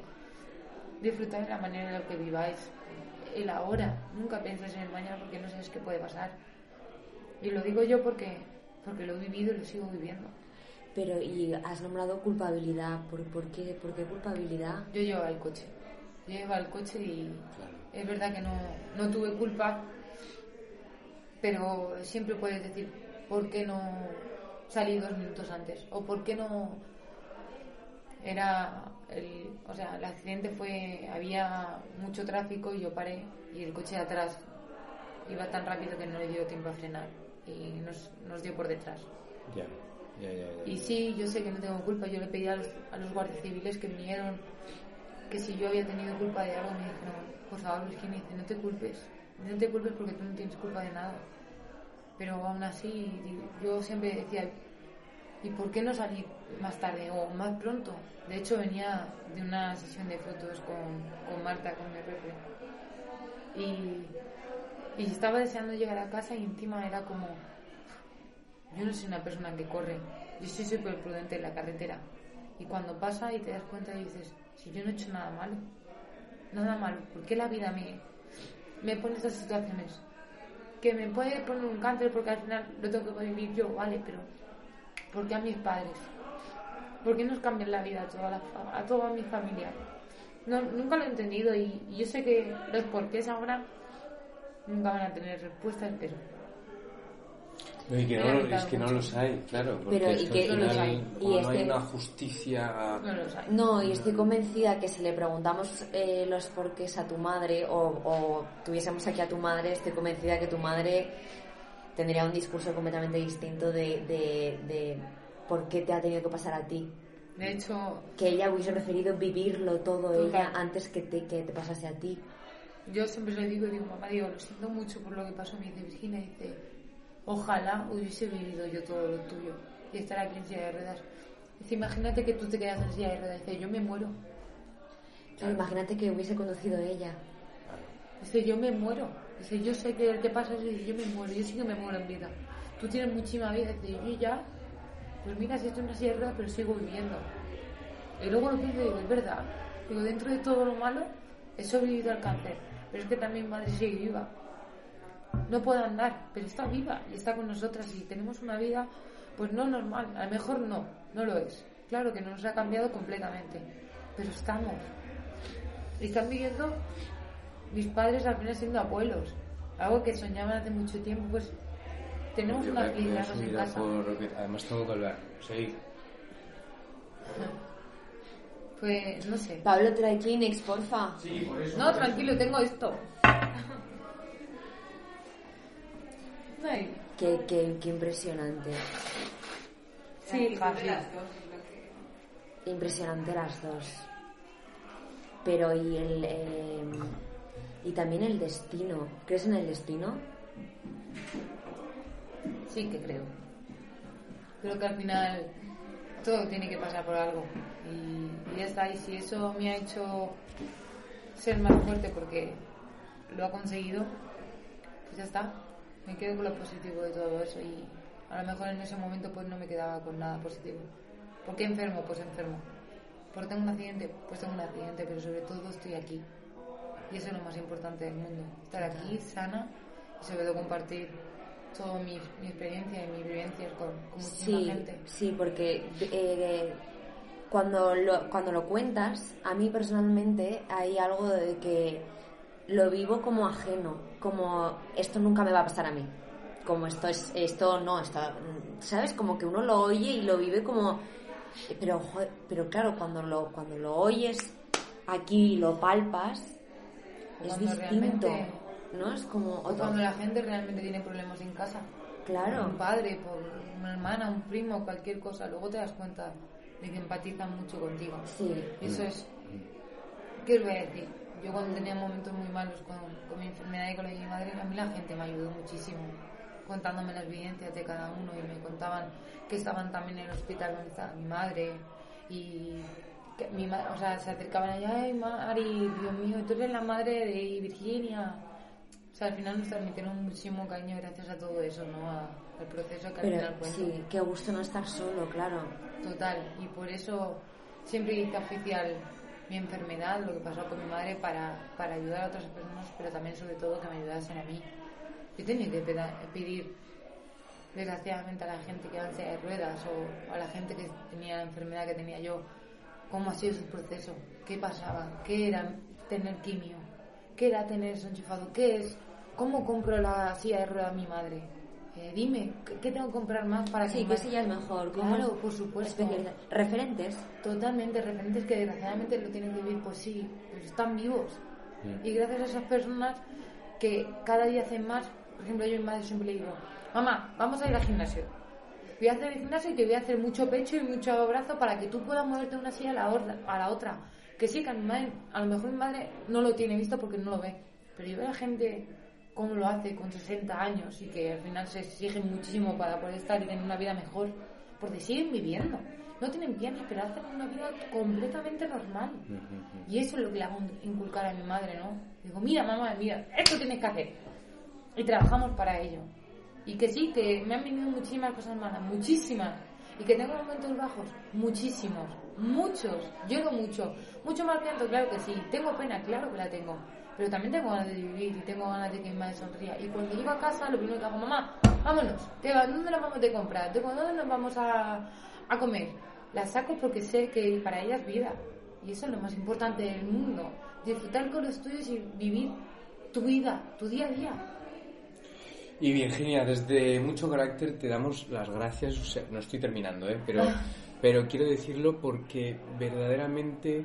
Speaker 3: Disfrutad de la manera en la que viváis. El ahora. Nunca pienses en el mañana porque no sabes qué puede pasar. Y lo digo yo porque, porque lo he vivido y lo sigo viviendo.
Speaker 2: Pero, y has nombrado culpabilidad. ¿Por, por, qué, ¿Por qué culpabilidad?
Speaker 3: Yo llevaba el coche. Yo llevaba el coche y
Speaker 1: Claro.
Speaker 3: es verdad que no, no tuve culpa, pero siempre puedes decir, ¿por qué no salí dos minutos antes? ¿O por qué no era el, o sea, el accidente fue, había mucho tráfico y yo paré y el coche de atrás iba tan rápido que no le dio tiempo a frenar y nos, nos dio por detrás.
Speaker 1: Ya, ya, ya. ya.
Speaker 3: Y sí, yo sé que no tengo culpa. Yo le pedí a los, a los guardias civiles que vinieron que si yo había tenido culpa de algo, me dijeron, por favor, Virginia, dice, no te culpes. No te culpes porque tú no tienes culpa de nada. Pero aún así, yo siempre decía, ¿y por qué no salir más tarde o más pronto? De hecho, venía de una sesión de fotos con, con Marta, con mi jefe. Y, y estaba deseando llegar a casa y encima era como, yo no soy una persona que corre, yo soy súper prudente en la carretera. Y cuando pasa y te das cuenta y dices, si yo no he hecho nada malo, nada malo, ¿por qué la vida me, me pone estas situaciones? Que me puede poner un cáncer porque al final lo tengo que vivir yo, vale, pero ¿por qué a mis padres? ¿Por qué nos cambian la vida a toda, la, fa- a toda mi familia? No, nunca lo he entendido y, y yo sé que los porqués ahora nunca van a tener respuestas, pero
Speaker 1: No, y que no, es que no los hay, claro. Porque
Speaker 2: Pero, ¿y
Speaker 1: que
Speaker 3: no los hay?
Speaker 2: Y
Speaker 1: no hay una justicia.
Speaker 3: no lo sé.
Speaker 2: No, y estoy convencida que si le preguntamos eh, los porqués a tu madre o, o tuviésemos aquí a tu madre, estoy convencida que tu madre tendría un discurso completamente distinto de, de, de por qué te ha tenido que pasar a ti.
Speaker 3: De hecho,
Speaker 2: Que ella hubiese preferido vivirlo todo
Speaker 3: Total.
Speaker 2: ella antes que te, que te pasase a ti.
Speaker 3: Yo siempre le digo, digo, mamá, digo, lo siento mucho por lo que pasó. Me dice Virginia, dice, ojalá hubiese vivido yo todo lo tuyo y estar aquí en silla de ruedas. Dice, imagínate que tú te quedas en silla de ruedas. Dice, yo me muero.
Speaker 2: Claro, imagínate que hubiese conducido ella.
Speaker 3: Dice, yo me muero. Dice, yo sé que el que pasa es dice, yo me muero. Yo sí que me muero en vida. Tú tienes muchísima vida. Dice, yo ya, pues mira, si una silla de ruedas, pero sigo viviendo. Y luego lo pienso y digo, es verdad. Digo, dentro de todo lo malo, he sobrevivido al cáncer. Pero es que también madre sigue viva. No puede andar, pero está viva y está con nosotras y tenemos una vida, pues no normal. A lo mejor no, no lo es. Claro que no nos ha cambiado completamente, pero estamos. Y están viviendo mis padres al final siendo abuelos. Algo que soñaban hace mucho tiempo, pues tenemos
Speaker 1: Yo
Speaker 3: una
Speaker 1: creo que
Speaker 3: felicidad
Speaker 1: eso
Speaker 3: en casa.
Speaker 1: por- Además, tengo que hablar. Sí.
Speaker 3: Pues no sé.
Speaker 2: Pablo, trae Kleenex, porfa.
Speaker 3: No, tranquilo, tengo esto. Ay,
Speaker 2: Qué, qué, qué impresionante.
Speaker 3: Sí, sí.
Speaker 2: Impresionante las dos. Pero y el eh, y también el destino. ¿Crees en el destino?
Speaker 3: Sí que creo. Creo que al final todo tiene que pasar por algo. Y, ya está. Y si eso me ha hecho ser más fuerte porque lo ha conseguido, pues ya está. Me quedo con lo positivo de todo eso. Y a lo mejor en ese momento pues no me quedaba con nada positivo. ¿Por qué enfermo? Pues enfermo. ¿Por tengo un accidente? Pues tengo un accidente, pero sobre todo estoy aquí. Y eso es lo más importante del mundo. Estar aquí, sana, y sobre todo compartir toda mi, mi experiencia y mis vivencias con, con muchísima
Speaker 2: Sí,
Speaker 3: gente.
Speaker 2: sí, porque eh, cuando lo, cuando lo cuentas, a mí personalmente hay algo de que lo vivo como ajeno, como esto nunca me va a pasar a mí, como esto es esto no, está, ¿sabes? Como que uno lo oye y lo vive como pero pero claro, cuando lo cuando lo oyes aquí y lo palpas es
Speaker 3: Cuando
Speaker 2: distinto,
Speaker 3: realmente-
Speaker 2: ¿no? Es como otro-
Speaker 3: cuando la gente realmente tiene problemas en casa.
Speaker 2: claro.
Speaker 3: Un padre, por una hermana, un primo, cualquier cosa. Luego te das cuenta de que empatizan mucho contigo.
Speaker 2: Sí.
Speaker 3: Eso es. ¿Qué os voy a decir? Yo cuando tenía momentos muy malos con, con mi enfermedad y con la de mi madre, a mí la gente me ayudó muchísimo, contándome las vivencias de cada uno y me contaban que estaban también en el hospital donde estaba mi madre y que mi ma- o sea, se acercaban allá, ay Mari, Dios mío, tú eres la madre de Virginia. O sea, al final nos transmitieron muchísimo cariño gracias a todo eso, ¿no? A- al proceso que al
Speaker 2: Pero
Speaker 3: final cuento.
Speaker 2: sí, qué gusto no estar solo, claro.
Speaker 3: Total, y por eso siempre hice oficial mi enfermedad, lo que pasó con mi madre, para, para ayudar a otras personas, pero también sobre todo que me ayudasen a mí. Yo tenía que pedir, desgraciadamente, a la gente que silla de ruedas o a la gente que tenía la enfermedad que tenía yo, cómo ha sido su proceso, qué pasaba, qué era tener quimio, qué era tener eso enchufado, qué es, cómo compro la silla de ruedas a mi madre. Eh, dime, ¿qué, qué tengo que comprar más para que
Speaker 2: Sí, que sí ya es mejor. ¿cómo
Speaker 3: Claro, por supuesto.
Speaker 2: Referentes.
Speaker 3: Totalmente, referentes que desgraciadamente lo tienen que vivir, pues sí, pues están vivos.
Speaker 1: Mm.
Speaker 3: Y gracias a esas personas que cada día hacen más, por ejemplo, yo a mi madre siempre le digo, mamá, vamos a ir al gimnasio. Voy a hacer el gimnasio y que voy a hacer mucho pecho y mucho brazo para que tú puedas moverte de una silla a la, or- a la otra. Que sí, que a mi madre, a lo mejor mi madre no lo tiene visto porque no lo ve. Pero yo veo a la gente cómo lo hace con 60 años y que al final se exigen muchísimo para poder estar y tener una vida mejor. Porque siguen viviendo. No tienen piernas, pero hacen una vida completamente normal. Y eso es lo que le hago inculcar a mi madre, ¿no? Digo, mira, mamá, mira, esto tienes que hacer. Y trabajamos para ello. Y que sí, que me han venido muchísimas cosas malas, muchísimas. Y que tengo momentos bajos, muchísimos, muchos. Lloro mucho. Mucho más llanto, claro que sí. Tengo pena, claro que la tengo. Pero también tengo ganas de vivir y tengo ganas de que mi madre sonría. Y cuando llego a casa, lo primero que hago, mamá, vámonos. ¿Qué va? ¿Dónde nos vamos de comprar? ¿Dónde nos vamos a, a comer? La saco porque sé que para ella es vida. Y eso es lo más importante del mundo. Disfrutar con los tuyos y vivir tu vida, tu día a día.
Speaker 1: Y Virginia, desde mucho carácter te damos las gracias. o sea, no estoy terminando, ¿eh? pero, pero quiero decirlo porque verdaderamente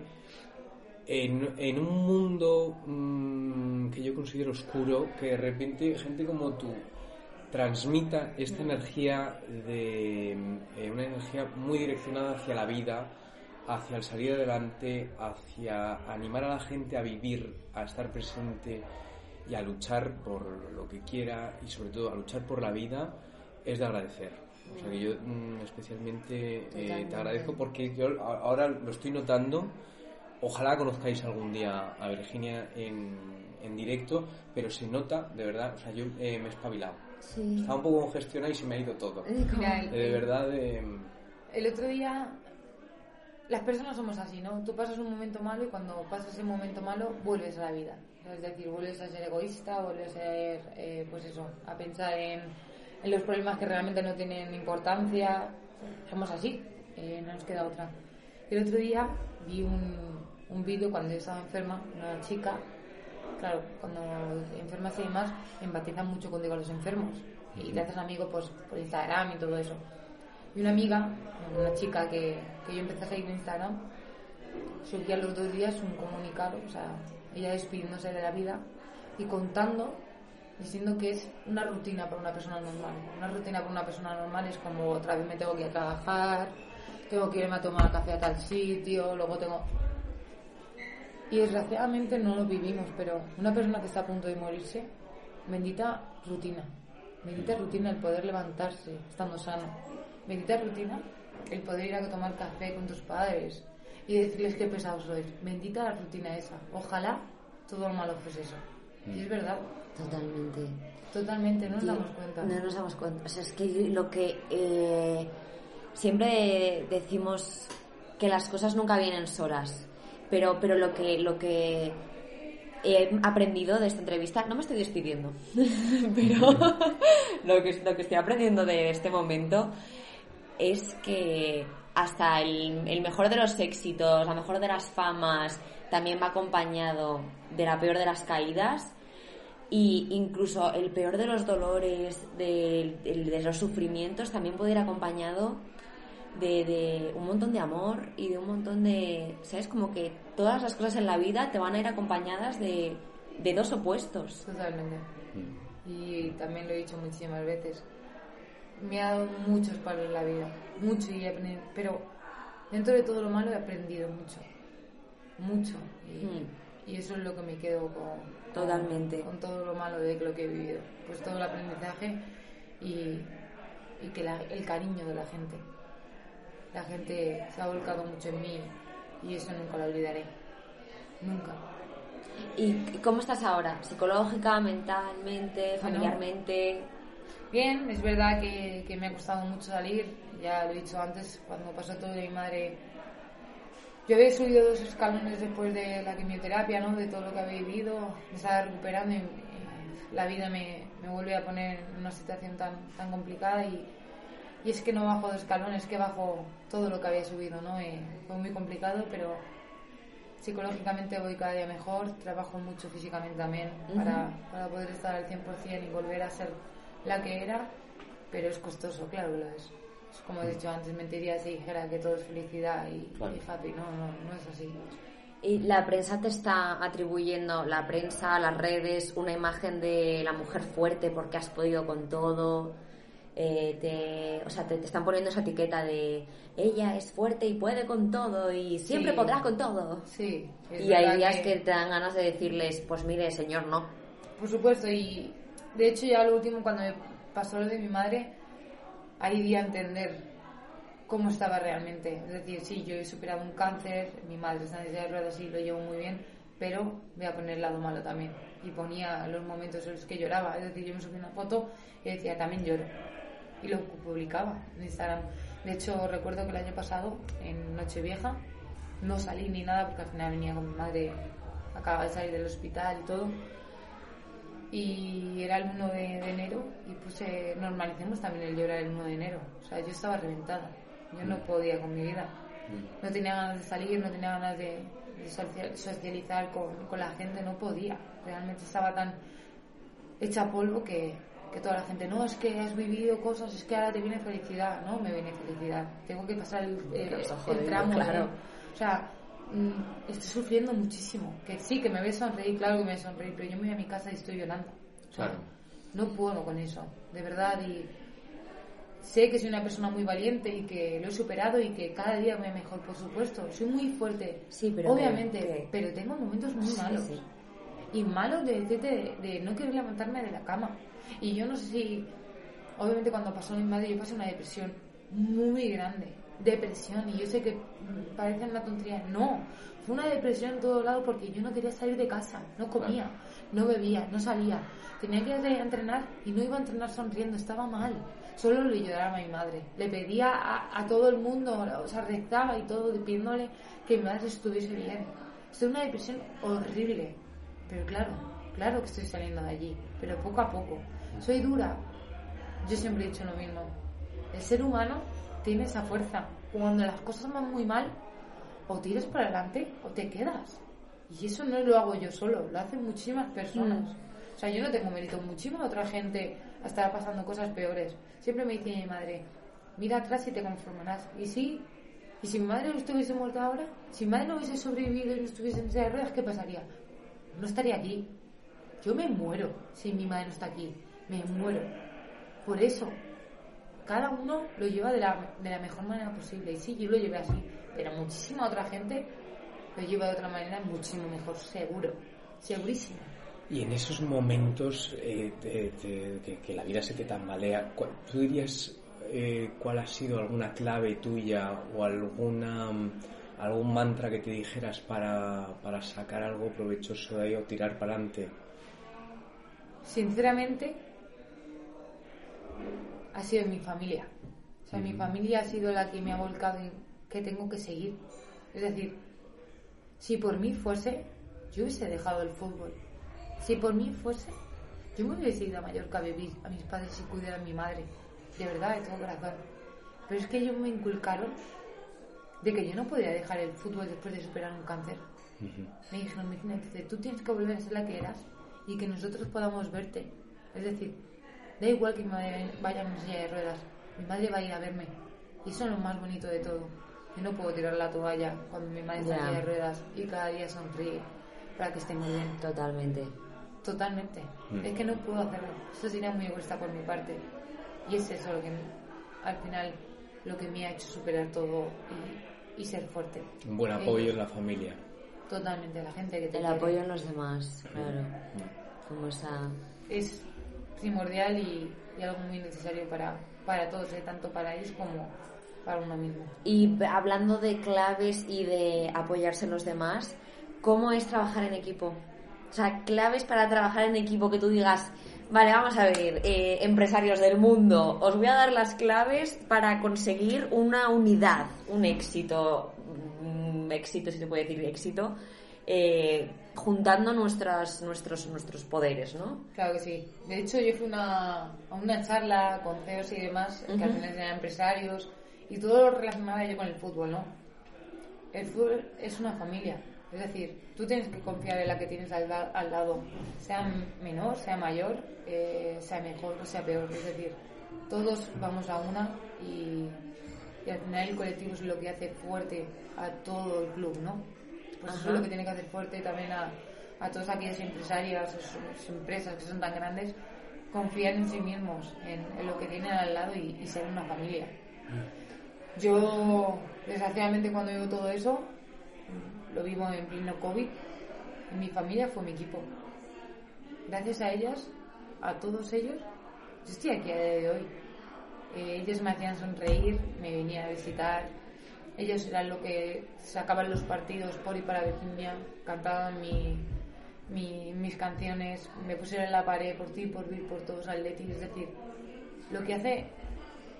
Speaker 1: en, en un mundo mm, que yo considero oscuro, que de repente gente como tú transmita esta energía de eh, una energía muy direccionada hacia la vida, hacia el salir adelante, hacia animar a la gente a vivir, a estar presente y a luchar por lo que quiera y sobre todo a luchar por la vida, es de agradecer. O sea que yo mm, especialmente eh, te agradezco porque yo ahora lo estoy notando. Ojalá conozcáis algún día a Virginia en, en directo, pero se nota, de verdad, o sea, yo eh, me he espabilado.
Speaker 2: Sí.
Speaker 1: Estaba un poco congestionado y se me ha ido todo.
Speaker 2: Eh,
Speaker 3: Mira, el-
Speaker 1: De verdad, eh,
Speaker 3: El otro día, las personas somos así, ¿no? Tú pasas un momento malo y cuando pasas ese momento malo, vuelves a la vida. Es decir, vuelves a ser egoísta, vuelves a ser, eh, pues eso, a pensar en, en los problemas que realmente no tienen importancia. Somos así, eh, no nos queda otra. El otro día vi un, un vídeo cuando yo estaba enferma, una chica, claro, cuando enfermas y demás, empatizan mucho contigo los enfermos y te haces amigo pues, por Instagram y todo eso. Y una amiga, una chica que, que yo empecé a seguir en Instagram, subía los dos días un comunicado, o sea, ella despidiéndose de la vida y contando, diciendo que es una rutina para una persona normal. Una rutina para una persona normal es como otra vez me tengo que ir a trabajar, tengo que irme a tomar café a tal sitio, luego tengo... Y desgraciadamente no lo vivimos, pero una persona que está a punto de morirse, bendita rutina. Bendita rutina el poder levantarse estando sano. Bendita rutina el poder ir a tomar café con tus padres y decirles qué pesados sois. Bendita la rutina esa. Ojalá todo lo malo fuese eso. Y es verdad,
Speaker 2: Totalmente.
Speaker 3: totalmente, no nos damos cuenta.
Speaker 2: No nos damos cuenta. O sea, es que lo que eh, siempre decimos que las cosas nunca vienen solas. Pero, pero lo que lo que he aprendido de esta entrevista, no me estoy despidiendo, pero lo que, lo que estoy aprendiendo de este momento es que hasta el, el mejor de los éxitos, la mejor de las famas, también va acompañado de la peor de las caídas y incluso el peor de los dolores, de, de- de los sufrimientos, también puede ir acompañado de, de un montón de amor y de un montón de, ¿sabes? Como que todas las cosas en la vida te van a ir acompañadas de, de dos opuestos.
Speaker 3: Totalmente. Y también lo he dicho muchísimas veces. Me ha dado muchos palos en la vida, mucho y he aprendido, pero dentro de todo lo malo he aprendido mucho, mucho. Y,
Speaker 2: Mm.
Speaker 3: y eso es lo que me quedo con, con-
Speaker 2: Totalmente.
Speaker 3: con, todo lo malo de lo que he vivido. Pues todo el aprendizaje y, y que la- el cariño de la gente. La gente se ha volcado mucho en mí y eso nunca lo olvidaré. Nunca.
Speaker 2: ¿Y cómo estás ahora? ¿Psicológica, mentalmente, familiarmente?
Speaker 3: Bien, es verdad que, que me ha costado mucho salir, ya lo he dicho antes, cuando pasó todo de mi madre. Yo había subido dos escalones después de la quimioterapia, ¿no? de todo lo que había vivido, me estaba recuperando y, la vida me, me vuelve a poner en una situación tan, tan complicada y, y es que no bajo de escalones, es que bajo todo lo que había subido, ¿no? Eh, fue muy complicado, pero psicológicamente voy cada día mejor, trabajo mucho físicamente también para, para poder estar al 100% y volver a ser la que era, pero es costoso, claro que lo es. Es como he dicho antes, mentiría si dijera que todo es felicidad y,
Speaker 1: Claro.
Speaker 3: y happy, no, no, no es así.
Speaker 2: Y la prensa te está atribuyendo, la prensa, las redes, una imagen de la mujer fuerte porque has podido con todo. eh, te, o sea, te, te están poniendo esa etiqueta de ella es fuerte y puede con todo y siempre
Speaker 3: Sí.
Speaker 2: podrá con todo.
Speaker 3: Sí. es
Speaker 2: Y hay días que... te dan ganas de decirles, pues mire, señor, no.
Speaker 3: Por supuesto, y de hecho ya lo último cuando me pasó lo de mi madre, ahí di a entender cómo estaba realmente. Es decir, sí, yo he superado un cáncer, mi madre está en silla de ruedas y lo llevo muy bien, pero voy a poner el lado malo también. Y ponía los momentos en los que lloraba. Es decir, yo me subí una foto y decía, también lloro. Y lo publicaba en Instagram. De hecho, recuerdo que el año pasado, en Nochevieja, no salí ni nada porque al final venía con mi madre, acababa de salir del hospital y todo y era el 1 de, de enero y puse normalicemos también el llorar el 1 de enero. O sea yo estaba reventada. Yo no podía con mi vida. No tenía ganas de salir no tenía ganas de, de socia- socializar con, con la gente no podía. Realmente estaba tan hecha polvo que, que toda la gente no es que has vivido cosas es que ahora te viene felicidad no me viene felicidad. Tengo que pasar el,
Speaker 2: ha
Speaker 3: el tramo
Speaker 2: claro.
Speaker 3: ¿no? o sea mm, estoy sufriendo muchísimo. Que sí que me ves sonreír claro que me ves sonreír pero yo me voy a mi casa y estoy llorando.
Speaker 1: Claro.
Speaker 3: no puedo con eso de verdad y sé que soy una persona muy valiente y que lo he superado y que cada día voy mejor por supuesto. Soy muy fuerte
Speaker 2: Sí, pero
Speaker 3: obviamente
Speaker 2: que- que-
Speaker 3: pero tengo momentos muy
Speaker 2: Sí,
Speaker 3: malos.
Speaker 2: sí.
Speaker 3: y malos de decirte de, de no querer levantarme de la cama. Y yo no sé si obviamente cuando pasó mi madre yo pasé una depresión muy grande depresión y yo sé que mm, parece una tontería. No fue una depresión en todo lado porque yo no quería salir de casa no comía no bebía no salía. Tenía que ir a entrenar y no iba a entrenar sonriendo estaba mal. Solo le lloraba a mi madre. Le pedía a, a todo el mundo o sea rezaba y todo pidiéndole que mi madre estuviese bien. En una depresión horrible. Pero claro claro que estoy saliendo de allí pero poco a poco. Soy dura. Yo siempre he dicho lo mismo. El ser humano tiene esa fuerza. Cuando las cosas van muy mal, o tiras para adelante o te quedas. Y eso no lo hago yo solo, lo hacen muchísimas personas. O sea, yo no tengo mérito. Muchísima otra gente estará pasando cosas peores. Siempre me dice mi madre, mira atrás y te conformarás. Y sí, y si mi madre no estuviese muerta ahora, si mi madre no hubiese sobrevivido y no estuviese en silla de ruedas, ¿qué pasaría? No estaría aquí. Yo me muero si mi madre no está aquí. Me muero. Por eso, cada uno lo lleva de la, de la mejor manera posible. Y sí, yo lo llevé así, pero muchísima otra gente lo lleva de otra manera muchísimo mejor, seguro. Segurísimo.
Speaker 1: Y en esos momentos eh, que la vida se te tambalea, ¿cuál- ¿tú dirías eh, cuál ha sido alguna clave tuya o alguna algún mantra que te dijeras para, para sacar algo provechoso de ahí o tirar para adelante?
Speaker 3: Sinceramente, ha sido en mi familia. O sea, mi familia ha sido la que me ha volcado en que tengo que seguir. Es decir, si por mí fuese, yo hubiese dejado el fútbol. Si por mí fuese, yo me hubiese ido a Mallorca a vivir a mis padres y cuidar a mi madre. De verdad, de todo corazón. Pero es que ellos me inculcaron de que yo no podía dejar el fútbol después de superar un cáncer. Me dijeron, "Virginia, dice, tú tienes que volver a ser la que eras y que nosotros podamos verte. Es decir, da igual que mi madre vaya en silla de ruedas, mi madre va a ir a verme. Y eso es lo más bonito de todo. Yo no puedo tirar la toalla cuando mi madre está en silla de ruedas y cada día sonríe para que esté muy bien.
Speaker 2: Totalmente.
Speaker 3: Totalmente.
Speaker 1: Mm.
Speaker 3: Es que no puedo hacerlo. Eso sería muy egoísta por mi parte. Y es eso lo que al final lo que me ha hecho superar todo y, y ser fuerte.
Speaker 1: Un buen apoyo en la familia.
Speaker 3: Totalmente, la gente que te
Speaker 2: El
Speaker 3: quiere.
Speaker 2: apoyo en los demás, claro. Como esa...
Speaker 3: es primordial y, y algo muy necesario para, para todos, ¿eh? tanto para ellos como para uno mismo.
Speaker 2: Y hablando de claves y de apoyarse en los demás, ¿cómo es trabajar en equipo? O sea, claves para trabajar en equipo que tú digas, vale, vamos a ver, eh, empresarios del mundo, os voy a dar las claves para conseguir una unidad, un éxito, un éxito, si se puede decir éxito, eh, juntando nuestras, nuestros, nuestros poderes, ¿no?
Speaker 3: Claro que sí. De hecho, yo fui una, a una charla con CEOs y demás, que al final eran empresarios, y todo lo relacionado yo con el fútbol, ¿no? El fútbol es una familia. Es decir, tú tienes que confiar en la que tienes al, la- al lado, sea menor, sea mayor, eh, sea mejor o sea peor. Es decir, todos vamos a una y, y al final el colectivo es lo que hace fuerte a todo el club, ¿no? Pues eso es lo que tiene que hacer fuerte también a, a todas aquellas empresarias sus- empresas que son tan grandes, confiar en sí mismos, en, en lo que tienen al lado y, y ser una familia. Yo, desgraciadamente, cuando vivo todo eso, mm, lo vivo en pleno COVID. Mi familia fue mi equipo. Gracias a ellas, a todos ellos, yo estoy aquí a día de hoy. Eh, ellos me hacían sonreír, me venían a visitar. Ellos eran lo que sacaban los partidos por y para Virginia, cantaban mi, mi- mis canciones, me pusieron en la pared por ti, por vir, por todos Atleti. Es decir, lo que hace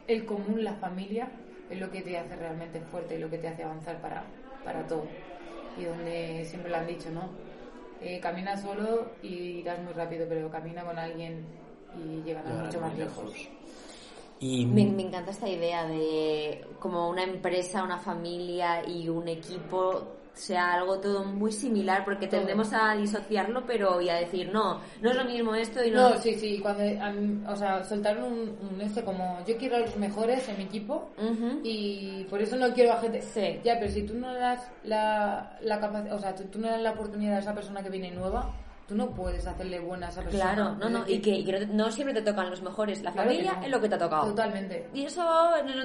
Speaker 3: el común, la familia, es lo que te hace realmente fuerte y lo que te hace avanzar para, para todo. Y donde siempre lo han dicho, ¿no? Eh, camina solo y irás muy rápido, pero camina con alguien y llegarás mucho más lejos.
Speaker 1: Y
Speaker 2: Me, me encanta esta idea de como una empresa, una familia y un equipo sea algo todo muy similar porque tendemos a disociarlo pero y a decir no, no es lo mismo esto y no...
Speaker 3: No, sí, sí, cuando, mí- o sea, soltaron un, un este como, yo quiero a los mejores en mi equipo y por eso no quiero a gente.
Speaker 2: Sí.
Speaker 3: Ya, pero si tú no das la, la capacidad, o sea, tú, tú no das la oportunidad a esa persona que viene nueva, tú no puedes hacerle buena a esa persona.
Speaker 2: Claro, no, no, y que, y que no, te- no siempre te tocan los mejores. La
Speaker 3: claro
Speaker 2: familia
Speaker 3: no.
Speaker 2: es lo que te ha tocado.
Speaker 3: Totalmente.
Speaker 2: Y eso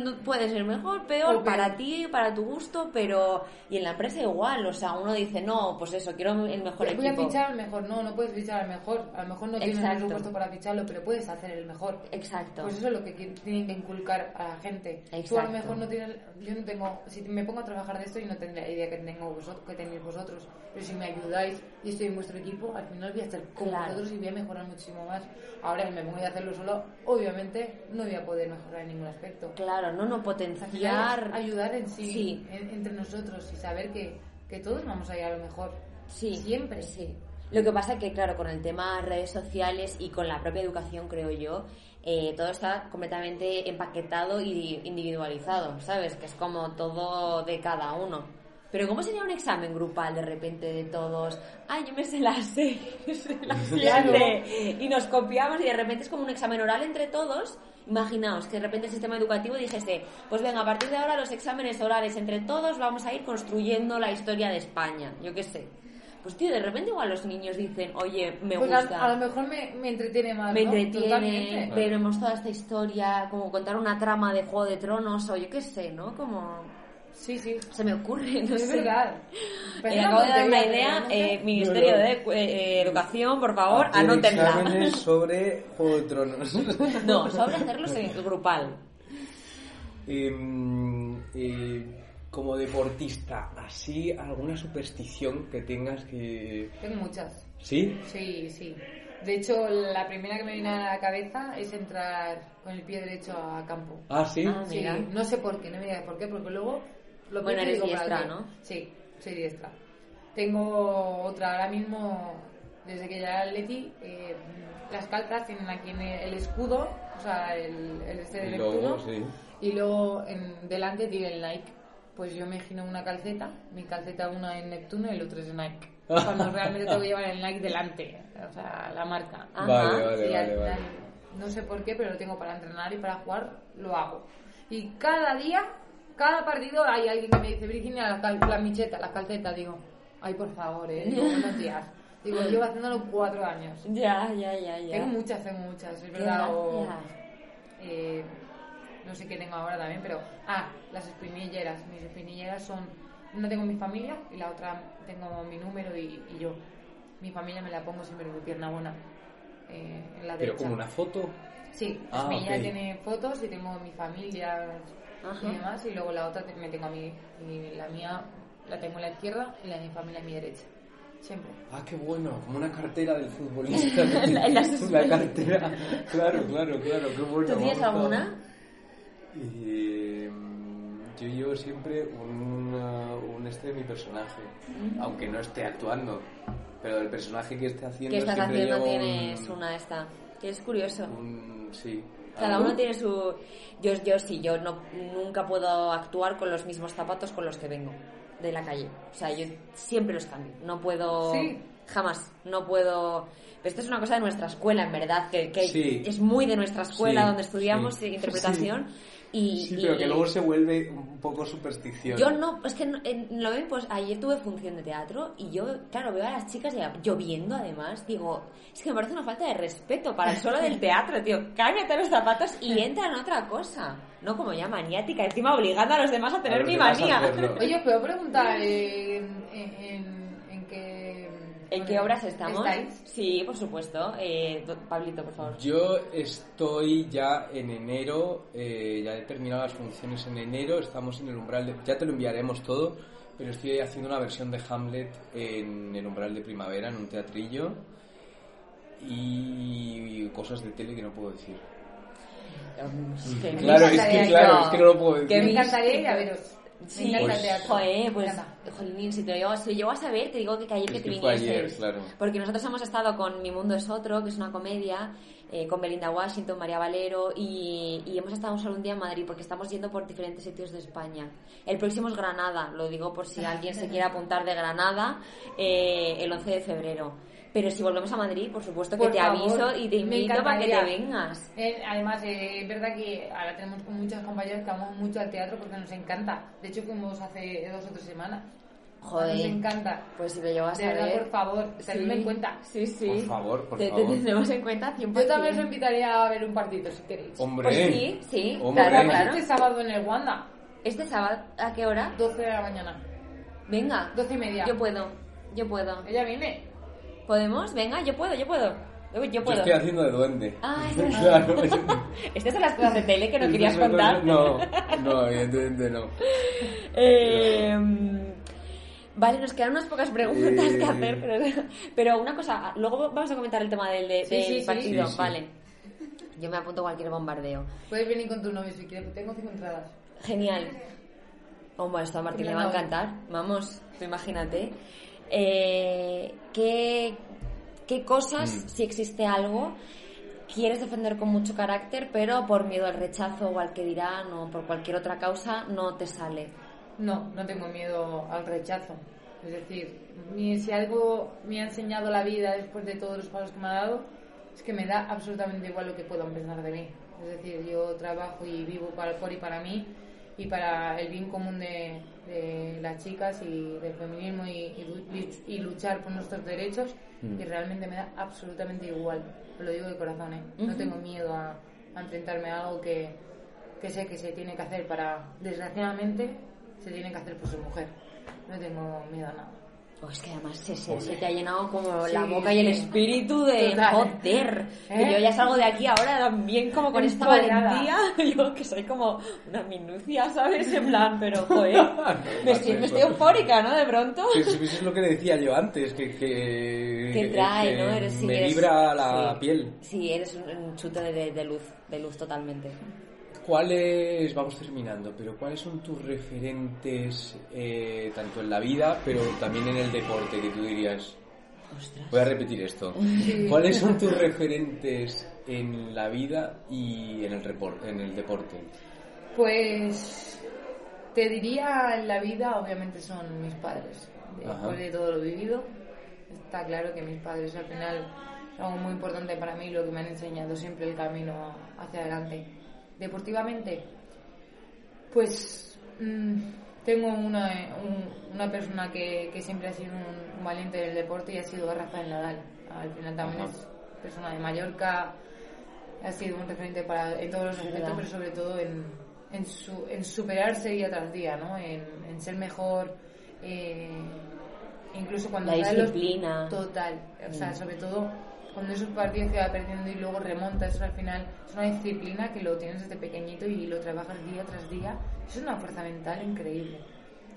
Speaker 2: no- puede ser mejor, peor, para ti, para tu gusto, pero... Y en la empresa igual, o sea, uno dice, no, pues eso, quiero el mejor
Speaker 3: Voy a
Speaker 2: equipo.
Speaker 3: fichar al mejor, no, no puedes fichar al mejor. A lo mejor no tienes el presupuesto para ficharlo, pero puedes hacer el mejor.
Speaker 2: Exacto.
Speaker 3: Pues eso es lo que tienen que inculcar a la gente. Tú a lo mejor no tienes, yo no tengo, si me pongo a trabajar de esto y no tendría idea que tengo vosotros, que tenéis vosotros, pero si me ayudáis y estoy en vuestro equipo, al final voy a estar con
Speaker 2: Claro.
Speaker 3: vosotros y voy a mejorar muchísimo más. Ahora que me pongo a hacerlo solo, obviamente no voy a poder mejorar en ningún aspecto.
Speaker 2: Claro, no, no potenciar...
Speaker 3: es ayudar en sí,
Speaker 2: Sí.
Speaker 3: en- entre nosotros y saber que, que todos vamos a ir a lo mejor.
Speaker 2: Sí,
Speaker 3: Siempre.
Speaker 2: Sí. Lo que pasa que, claro, con el tema redes sociales y con la propia educación, creo yo, eh, todo está completamente empaquetado y individualizado, ¿sabes? Que es como todo de cada uno. Pero ¿cómo sería un examen grupal de repente de todos? Ay, yo me sé la seis, la
Speaker 3: Claro.
Speaker 2: siete. Y nos copiamos y de repente es como un examen oral entre todos. Imaginaos que de repente el sistema educativo dijese, pues venga, a partir de ahora los exámenes orales entre todos vamos a ir construyendo la historia de España. Yo qué sé. Pues tío, de repente igual los niños dicen, oye, me
Speaker 3: Pues
Speaker 2: gusta.
Speaker 3: a lo mejor me, me entretiene más.
Speaker 2: me
Speaker 3: ¿no?
Speaker 2: entretiene, veremos toda esta historia, como contar una trama de Juego de Tronos o yo qué sé, ¿no? Como
Speaker 3: Sí, sí.
Speaker 2: se me ocurre, no
Speaker 3: es
Speaker 2: sé.
Speaker 3: verdad.
Speaker 2: Eh,
Speaker 3: Parece
Speaker 2: acabo de dar una idea, eh, Ministerio
Speaker 1: No, no.
Speaker 2: de eh, Educación, por favor, anótenla.
Speaker 1: sobre Juego de Tronos.
Speaker 2: No, sobre hacerlos en grupal.
Speaker 1: Eh, como deportista, ¿así alguna superstición que tengas que...
Speaker 3: Tengo muchas.
Speaker 1: ¿Sí?
Speaker 3: Sí, sí. De hecho, la primera que me viene a la cabeza es entrar con el pie derecho a campo.
Speaker 1: Ah, sí.
Speaker 2: Ah,
Speaker 3: Sí,
Speaker 2: mira.
Speaker 3: no sé por qué, no me digas por qué, porque luego lo
Speaker 2: Bueno, eres
Speaker 3: digo,
Speaker 2: diestra. ¿no?
Speaker 3: Sí, soy diestra. Tengo otra ahora mismo, desde que ya Atleti, eh, las calzas tienen aquí en el, escudo, o sea, el, el este de
Speaker 1: El logo,
Speaker 3: Neptuno,
Speaker 1: sí.
Speaker 3: y luego en, delante tiene el Nike. Pues yo me imagino una calceta, mi calceta una en Neptuno y el otro es Nike. Cuando realmente tengo que llevar el Nike delante, o sea, la marca.
Speaker 2: Ajá.
Speaker 1: Vale, vale,
Speaker 3: Sí, al
Speaker 1: vale, vale.
Speaker 3: no sé por qué, pero lo tengo para entrenar y para jugar, lo hago. Y cada día, cada partido, hay alguien que me dice, Virginia, la, cal- la micheta, la calceta, digo, ay, por favor, eh, digo, buenos días. Digo, llevo haciéndolo cuatro años.
Speaker 2: Ya, ya, ya, ya.
Speaker 3: Tengo muchas, tengo muchas, es verdad. o, eh, no sé qué tengo ahora también, pero. Ah, las espinilleras. Mis espinilleras son. Una tengo mi familia y la otra tengo mi número y, y yo. Mi familia me la pongo siempre en mi pierna buena. eh, en la
Speaker 1: Pero
Speaker 3: derecha.
Speaker 1: como una foto.
Speaker 3: Sí,
Speaker 1: Ah,
Speaker 3: espinillera
Speaker 1: ok.
Speaker 3: tiene fotos y tengo mi familia
Speaker 2: Ajá.
Speaker 3: y demás. Y luego la otra me tengo a mí. Y la mía la tengo en la izquierda y la de mi familia en mi derecha. Siempre.
Speaker 1: Ah, qué bueno, como una cartera del futbolista.
Speaker 2: La- las-
Speaker 1: la cartera. Claro, claro, claro, qué bueno.
Speaker 2: ¿Tú tienes alguna?
Speaker 1: Eh, yo llevo siempre un, uh, un este de mi personaje, aunque no esté actuando, pero el personaje que esté haciendo
Speaker 2: ¿Qué estás
Speaker 1: siempre
Speaker 2: haciendo?
Speaker 1: llevo
Speaker 2: Tienes
Speaker 1: un,
Speaker 2: una esta. Que es curioso.
Speaker 1: un- sí.
Speaker 2: Cada uno tiene su... Yo, yo sí, yo no, nunca puedo actuar con los mismos zapatos con los que vengo de la calle. O sea, yo siempre los cambio. No puedo...
Speaker 3: Sí.
Speaker 2: Jamás. No puedo... Pero esto es una cosa de nuestra escuela, en verdad, que, que
Speaker 1: Sí.
Speaker 2: es muy de nuestra escuela
Speaker 1: Sí,
Speaker 2: donde estudiamos interpretación. Y,
Speaker 1: Sí,
Speaker 2: y-
Speaker 1: pero que luego se vuelve un poco superstición.
Speaker 2: Yo no, es que en- lo ven, pues ayer tuve función de teatro y yo, claro, veo a las chicas ya lloviendo además, digo, es que me parece una falta de respeto para el suelo del teatro, tío, cámbiate los zapatos y entra en otra cosa, no como ya maniática, encima obligando a los demás a tener
Speaker 1: los
Speaker 2: mi
Speaker 1: a
Speaker 2: manía.
Speaker 3: Oye, ¿os puedo preguntar eh, en, en, en qué.
Speaker 2: ¿En qué obras estamos?
Speaker 3: ¿Estáis?
Speaker 2: Sí, por supuesto. Eh, Pablito, por favor.
Speaker 1: Yo estoy ya en enero, eh, ya he terminado las funciones en enero, estamos en el umbral de... Ya te lo enviaremos todo, pero estoy haciendo una versión de Hamlet en el umbral de primavera, en un teatrillo, y cosas de tele que no puedo decir. Claro, es que, claro, es que no lo puedo decir.
Speaker 2: Que
Speaker 3: Me
Speaker 2: me
Speaker 3: encantaría ir a veros.
Speaker 2: Sí,
Speaker 1: Pues-.
Speaker 2: Joder, pues, jolín, si te lo llevo, si lo llevo a saber, te digo que, que ayer
Speaker 1: Es
Speaker 2: que te
Speaker 1: que fue ayer,
Speaker 2: vinieses.
Speaker 1: claro.
Speaker 2: Porque nosotros hemos estado con Mi Mundo es Otro, que es una comedia, eh, con Belinda Washington, María Valero, y, y hemos estado solo un día en Madrid, porque estamos yendo por diferentes sitios de España. El próximo es Granada, lo digo por si alguien se quiere apuntar de Granada, eh, el 11 de febrero. Pero si volvemos a Madrid, por supuesto que
Speaker 3: Por
Speaker 2: te
Speaker 3: favor,
Speaker 2: aviso y te
Speaker 3: me
Speaker 2: invito para que te vengas.
Speaker 3: Eh, además, eh, es verdad que ahora tenemos con muchas compañeras que amamos mucho al teatro porque nos encanta. De hecho, fuimos hace dos o tres semanas.
Speaker 2: Joder.
Speaker 3: Nos encanta.
Speaker 2: Pues si lo llevas a
Speaker 3: verdad,
Speaker 2: ver...
Speaker 3: por favor, tenedme
Speaker 2: Sí.
Speaker 3: en cuenta.
Speaker 2: Sí, sí.
Speaker 1: Por favor, por
Speaker 2: te,
Speaker 1: favor.
Speaker 2: Te tendremos en cuenta 100%.
Speaker 3: Yo también os invitaría a ver un partido si queréis.
Speaker 1: Hombre,
Speaker 2: Pues sí, sí,
Speaker 1: Hombre.
Speaker 2: claro, claro.
Speaker 3: este sábado en el Wanda,
Speaker 2: Este sábado, ¿a qué hora?
Speaker 3: 12 de la mañana.
Speaker 2: Venga.
Speaker 3: 12 y media.
Speaker 2: Yo puedo, yo puedo.
Speaker 3: Ella viene.
Speaker 2: ¿Podemos? Venga, yo puedo, yo puedo. Yo, puedo.
Speaker 1: estoy haciendo de duende.
Speaker 2: Ah, es verdad.
Speaker 1: claro.
Speaker 2: Estas son las cosas de tele que no querías contar.
Speaker 1: No, no, evidentemente no.
Speaker 2: Eh, vale, nos quedan unas pocas preguntas
Speaker 1: Eh.
Speaker 2: que hacer, pero, pero una cosa, luego vamos a comentar el tema del, de-
Speaker 3: Sí,
Speaker 2: del
Speaker 3: sí,
Speaker 2: partido,
Speaker 1: Sí, sí.
Speaker 2: vale. Yo me apunto a cualquier bombardeo.
Speaker 3: Puedes venir con tu novio si quieres, tengo cinco entradas.
Speaker 2: Genial. Hombre, esto a Martín le va a encantar. Vamos, tú imagínate. Eh, ¿qué, ¿Qué cosas,
Speaker 1: Mm.
Speaker 2: si existe algo, quieres defender con mucho carácter, pero por miedo al rechazo o al que dirán o por cualquier otra causa no te sale?
Speaker 3: No, no tengo miedo al rechazo. Es decir, si algo me ha enseñado la vida después de todos los pasos que me ha dado, es que me da absolutamente igual lo que puedan pensar de mí. Es decir, yo trabajo y vivo para, por y para mí y para el bien común de, de las chicas y del feminismo y, y lu- y luchar por nuestros derechos
Speaker 1: Mm.
Speaker 3: y realmente me da absolutamente igual. Lo digo de corazón, ¿eh? No tengo miedo a, a enfrentarme a algo que, que sé que se tiene que hacer para, desgraciadamente, se tiene que hacer por ser mujer. No tengo miedo a nada.
Speaker 2: Oh, es que además se, se- se te ha llenado como la boca y el espíritu de
Speaker 3: Total.
Speaker 2: joder. Que
Speaker 3: ¿Eh?
Speaker 2: yo ya salgo de aquí ahora también como con esta valentía. Yo que soy como una minucia, ¿sabes? En plan, pero joder. Me estoy, me estoy eufórica, ¿no? De pronto.
Speaker 1: Sí, eso es lo que decía yo antes, que, que,
Speaker 2: Que trae,
Speaker 1: que
Speaker 2: ¿no? Eres, sí,
Speaker 1: me
Speaker 2: eres-
Speaker 1: vibra la
Speaker 2: sí.
Speaker 1: piel.
Speaker 2: Sí, eres un, un chute de, de luz, de luz totalmente.
Speaker 1: ¿Cuáles, vamos terminando, pero cuáles son tus referentes eh, tanto en la vida, pero también en el deporte, que tú dirías,
Speaker 2: Ostras.
Speaker 1: Voy a repetir esto. ¿Cuáles son tus referentes en la vida y en el, repor- en el deporte?
Speaker 3: Pues te diría en la vida, obviamente son mis padres. Después
Speaker 1: Ajá.
Speaker 3: de todo lo vivido, está claro que mis padres al final son algo muy importante para mí, lo que me han enseñado siempre el camino hacia adelante. Deportivamente, pues mm, tengo una, un- una persona que, que siempre ha sido un, un valiente del deporte y ha sido Rafael Nadal. Al final también
Speaker 1: Ajá.
Speaker 3: es persona de Mallorca, ha sido un referente para, en todos los aspectos, pero sobre todo en, en, su, en superarse día tras día, ¿no? en, en ser mejor. eh, incluso cuando
Speaker 2: La
Speaker 3: sale los-
Speaker 2: disciplina.
Speaker 3: total o sea
Speaker 2: Mm.
Speaker 3: sobre todo cuando esos partidos que va perdiendo y luego remonta eso al final es una disciplina que lo tienes desde pequeñito y lo trabajas día tras día es una fuerza mental increíble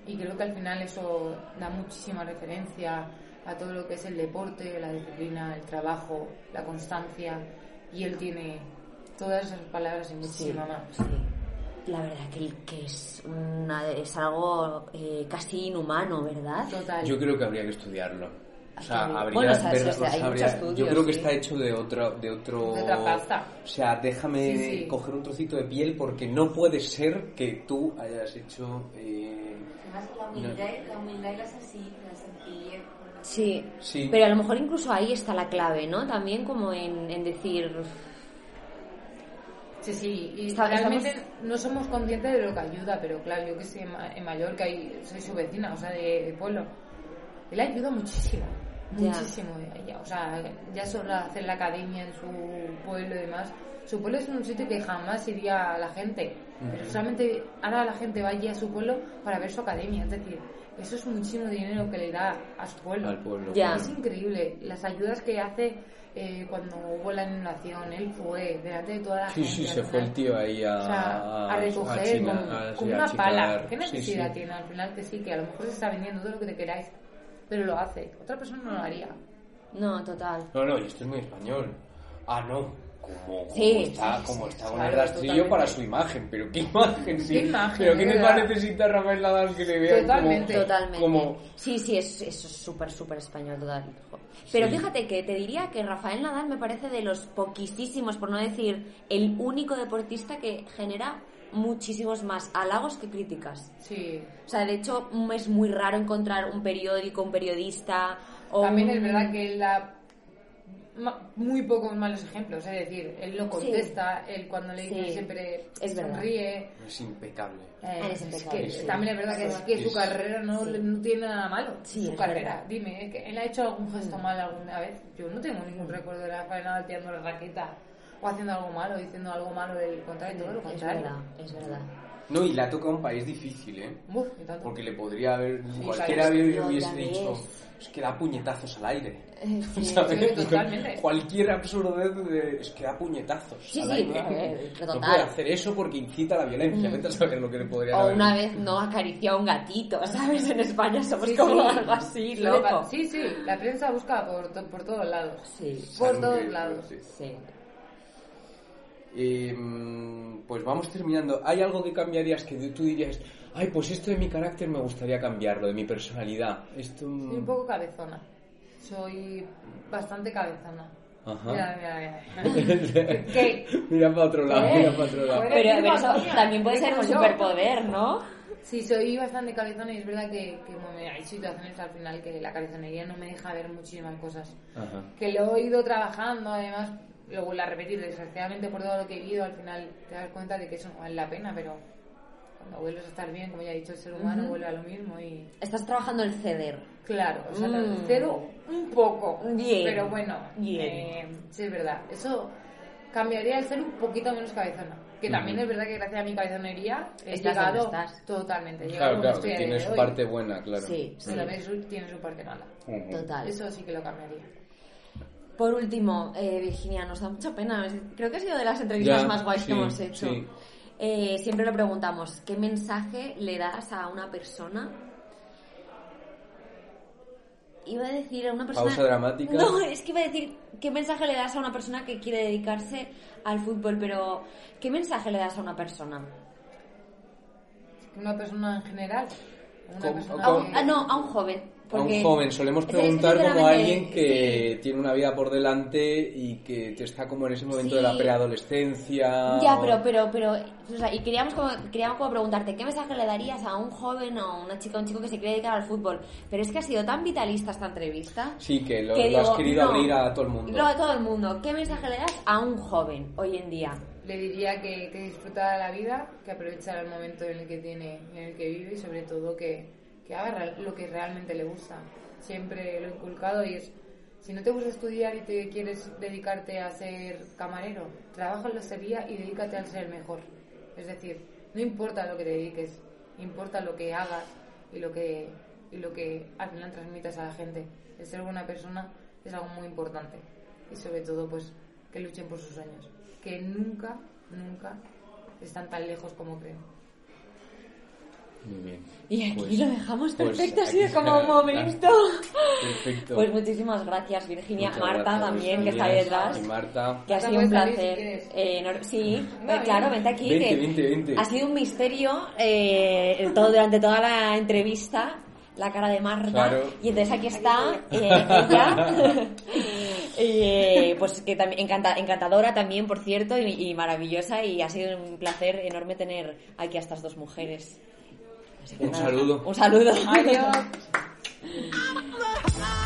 Speaker 3: y creo que al final eso da muchísima referencia a todo lo que es el deporte la disciplina el trabajo la constancia y él tiene todas esas palabras y muchísima más
Speaker 2: sí. La verdad que, que es, una, es algo eh, casi inhumano, ¿verdad?
Speaker 3: total
Speaker 1: Yo creo que habría que estudiarlo. O sea,
Speaker 2: Bueno,
Speaker 1: habría,
Speaker 2: o sea, hay
Speaker 1: habría-
Speaker 2: estudios,
Speaker 1: yo creo que
Speaker 2: sí.
Speaker 1: está hecho de otro, de otro,
Speaker 3: De otra pasta.
Speaker 1: O sea, déjame
Speaker 3: Sí, sí.
Speaker 1: coger un trocito de piel porque no puede ser que tú hayas hecho. eh,
Speaker 4: Además, la humildad, la humildad y la senci- la sencillez.
Speaker 2: Sí.
Speaker 1: Sí.
Speaker 2: Pero a lo mejor incluso ahí está la clave, ¿no? También como en, en decir,
Speaker 3: Sí, sí, y
Speaker 2: Está-
Speaker 3: realmente
Speaker 2: estamos-
Speaker 3: no somos conscientes de lo que ayuda, pero claro, yo que sé, en Ma- en Mallorca y soy su vecina, o sea, de, de pueblo, él ayuda muchísimo, Muchísimo, ella, o sea, ya solo hacer la academia en su pueblo y demás. Su pueblo es un sitio que jamás iría la gente, pero solamente ahora la gente va allí a su pueblo para ver su academia, es decir, eso es muchísimo dinero que le da a su pueblo.
Speaker 1: Al pueblo.
Speaker 2: Ya.
Speaker 3: Es increíble las ayudas que hace eh, cuando hubo la inundación. Él fue delante de toda la
Speaker 1: Sí,
Speaker 3: gente.
Speaker 1: sí,
Speaker 3: al
Speaker 1: se fue el tío ahí a,
Speaker 3: O sea, a recoger
Speaker 1: achicar-
Speaker 3: con,
Speaker 1: a-
Speaker 3: con
Speaker 1: sí, a
Speaker 3: una pala. ¿Qué
Speaker 1: Sí,
Speaker 3: necesidad
Speaker 1: sí.
Speaker 3: tiene? Al final que sí, que a lo mejor se está vendiendo todo lo que te queráis, pero lo hace. Otra persona no lo haría.
Speaker 2: no, total.
Speaker 1: No, no, y esto es muy español. Ah, no. Como,
Speaker 2: Sí,
Speaker 1: está,
Speaker 2: sí,
Speaker 1: como
Speaker 3: sí,
Speaker 1: está con
Speaker 3: claro,
Speaker 1: el rastrillo
Speaker 3: totalmente.
Speaker 1: para su imagen. Pero qué imagen, sí.
Speaker 3: ¿Qué imagen,
Speaker 1: pero ¿qué va a necesitar Rafael Nadal que le vean
Speaker 3: Totalmente.
Speaker 1: como...
Speaker 2: Totalmente.
Speaker 1: como-
Speaker 2: Sí, sí, es- eso es súper, súper español, total. Pero
Speaker 1: Sí.
Speaker 2: fíjate que te diría que Rafael Nadal me parece de los poquísimos, por no decir el único deportista que genera muchísimos más halagos que críticas.
Speaker 3: Sí.
Speaker 2: O sea, de hecho, mm, es muy raro encontrar un periódico, un periodista o
Speaker 3: También
Speaker 2: un-
Speaker 3: es verdad que él da ma- muy pocos malos ejemplos. Es decir, él lo contesta, él cuando le dice
Speaker 2: Sí.
Speaker 3: siempre
Speaker 2: Es
Speaker 3: sonríe.
Speaker 1: Es impecable.
Speaker 3: Eh,
Speaker 2: es
Speaker 3: es
Speaker 2: impecable,
Speaker 3: que
Speaker 2: sí.
Speaker 3: También es verdad que, es que su
Speaker 1: Es-
Speaker 3: carrera no,
Speaker 2: sí.
Speaker 3: no tiene nada malo.
Speaker 2: Sí,
Speaker 3: su
Speaker 2: es
Speaker 3: carrera,
Speaker 2: verdad. Mm.
Speaker 3: dime, ¿eh? que él ha hecho algún gesto mal alguna vez. Yo no tengo ningún recuerdo de Rafael Nadal tirando la raqueta o haciendo algo malo, diciendo algo malo del contrario, todo lo
Speaker 2: Es verdad, es verdad.
Speaker 1: No, y le ha tocado un país difícil, ¿eh?
Speaker 3: Uf, y tanto.
Speaker 1: Porque le podría haber... cualquiera
Speaker 3: claro,
Speaker 1: hubiese dicho... Es que da puñetazos al aire.
Speaker 2: Eh, sí.
Speaker 1: ¿Sabes?
Speaker 3: sí, totalmente.
Speaker 1: Cualquier absurdez de, es que da puñetazos
Speaker 2: Sí,
Speaker 1: al
Speaker 2: sí,
Speaker 1: aire.
Speaker 2: a ver,
Speaker 1: No puede hacer eso porque incita a la violencia. Vete a saber lo que le podría
Speaker 2: O
Speaker 1: haber
Speaker 2: una vez no acarició a un gatito, ¿sabes? En España somos
Speaker 3: Sí,
Speaker 2: como
Speaker 3: sí.
Speaker 2: algo así, loco.
Speaker 3: Sí, sí, la prensa busca por, to- por todos lados.
Speaker 2: Sí,
Speaker 3: Por
Speaker 1: Sangre,
Speaker 3: todos lados.
Speaker 1: sí. Eh, pues vamos terminando. ¿Hay algo que cambiarías que tú dirías, ay, pues esto de mi carácter me gustaría cambiarlo, de mi personalidad? Esto.
Speaker 3: Soy un poco cabezona. Soy bastante cabezona.
Speaker 1: Ajá.
Speaker 3: Mira, mira, mira. ¿Qué?
Speaker 1: Mira para otro lado,
Speaker 2: ¿Qué?
Speaker 1: mira para otro lado.
Speaker 2: Pero,
Speaker 3: ¿qué
Speaker 2: pero eso también puede
Speaker 3: ¿Qué
Speaker 2: ser un superpoder, ¿no?
Speaker 3: Sí, soy bastante cabezona y es verdad que, que bueno, hay situaciones al final que la cabezonería no me deja ver muchísimas cosas.
Speaker 1: Ajá.
Speaker 3: Que lo he ido trabajando, además, lo vuelvo a repetir, desgraciadamente por todo lo que he vivido, al final te das cuenta de que eso no vale la pena, pero cuando vuelves a estar bien, como ya he dicho, el ser humano
Speaker 2: Ujú.
Speaker 3: vuelve a lo mismo y...
Speaker 2: Estás trabajando el ceder.
Speaker 3: Claro, o sea,
Speaker 2: Mm.
Speaker 3: cero un poco,
Speaker 2: Bien.
Speaker 3: pero bueno,
Speaker 2: Bien.
Speaker 3: eh, sí es verdad. Eso cambiaría el ser un poquito menos cabezona. Que también
Speaker 1: Ujú.
Speaker 3: es verdad que gracias a mi cabezonería he
Speaker 2: Estás
Speaker 3: llegado
Speaker 2: estás.
Speaker 3: totalmente. llegado
Speaker 1: Claro, claro, tiene su parte buena, claro.
Speaker 2: Sí, sí.
Speaker 3: Pero también su- tiene su parte mala.
Speaker 1: Ujú.
Speaker 2: Total.
Speaker 3: Eso sí que lo cambiaría.
Speaker 2: Por último, eh, Virginia, nos da mucha pena. Creo que ha sido de las entrevistas
Speaker 1: Ya,
Speaker 2: más guays
Speaker 1: sí,
Speaker 2: que hemos hecho.
Speaker 1: sí.
Speaker 2: Eh, siempre le preguntamos, ¿qué mensaje le das a una persona? Iba a decir a una persona...
Speaker 1: Pausa dramática.
Speaker 2: No, es que iba a decir, ¿qué mensaje le das a una persona que quiere dedicarse al fútbol? Pero, ¿qué mensaje le das a una persona?
Speaker 3: Una persona en general. Una
Speaker 1: ¿Cómo-
Speaker 3: persona
Speaker 2: A un- ah, no, a un joven.
Speaker 1: A un joven solemos preguntar como a alguien que
Speaker 2: sí.
Speaker 1: tiene una vida por delante y que te está como en ese momento
Speaker 2: Sí.
Speaker 1: de la preadolescencia.
Speaker 2: Ya,
Speaker 1: o-
Speaker 2: pero, pero, pero, o sea, y queríamos como, queríamos como preguntarte, ¿qué mensaje le darías a un joven o a una chica o un chico que se quiere dedicar al fútbol? Pero es que ha sido tan vitalista esta entrevista.
Speaker 1: Sí, que lo,
Speaker 2: que
Speaker 1: lo has querido
Speaker 2: no,
Speaker 1: abrir a todo el mundo.
Speaker 2: Lo a todo el mundo. ¿Qué mensaje le das a un joven hoy en día?
Speaker 3: Le diría que, que disfruta la vida, que aprovechara el momento en el que tiene, en el que vive y sobre todo que, que haga lo que realmente le gusta. Siempre lo he inculcado y es, si no te gusta estudiar y te quieres dedicarte a ser camarero, trabaja en la hostelería y dedícate a ser el mejor. Es decir, no importa lo que te dediques, importa lo que hagas y lo que, y lo que al final transmitas a la gente. El ser buena persona es algo muy importante y sobre todo pues que luchen por sus sueños, que nunca, nunca están tan lejos como creen.
Speaker 1: Muy bien.
Speaker 2: Y aquí
Speaker 1: Pues-
Speaker 2: lo dejamos
Speaker 1: pues
Speaker 2: perfecto, ha
Speaker 1: aquí
Speaker 2: sido como un momento.
Speaker 1: Perfecto.
Speaker 2: Pues muchísimas gracias, Virginia.
Speaker 1: Muchas
Speaker 2: Marta
Speaker 1: gracias,
Speaker 2: también, que está
Speaker 1: Virginia.
Speaker 2: detrás.
Speaker 1: Y Marta.
Speaker 2: Que ha sido un
Speaker 3: si
Speaker 2: placer. Eh, no- sí, eh, claro, vente aquí. Que. Ha sido un misterio eh, todo, durante toda la entrevista, la cara de Marta.
Speaker 1: Claro.
Speaker 2: Y entonces aquí está eh, ella. Eh, pues que también encanta- encantadora también, por cierto, y, y maravillosa. Y ha sido un placer enorme tener aquí a estas dos mujeres. Así que
Speaker 1: Un
Speaker 2: nada,
Speaker 1: saludo.
Speaker 2: Un saludo.
Speaker 3: Adiós.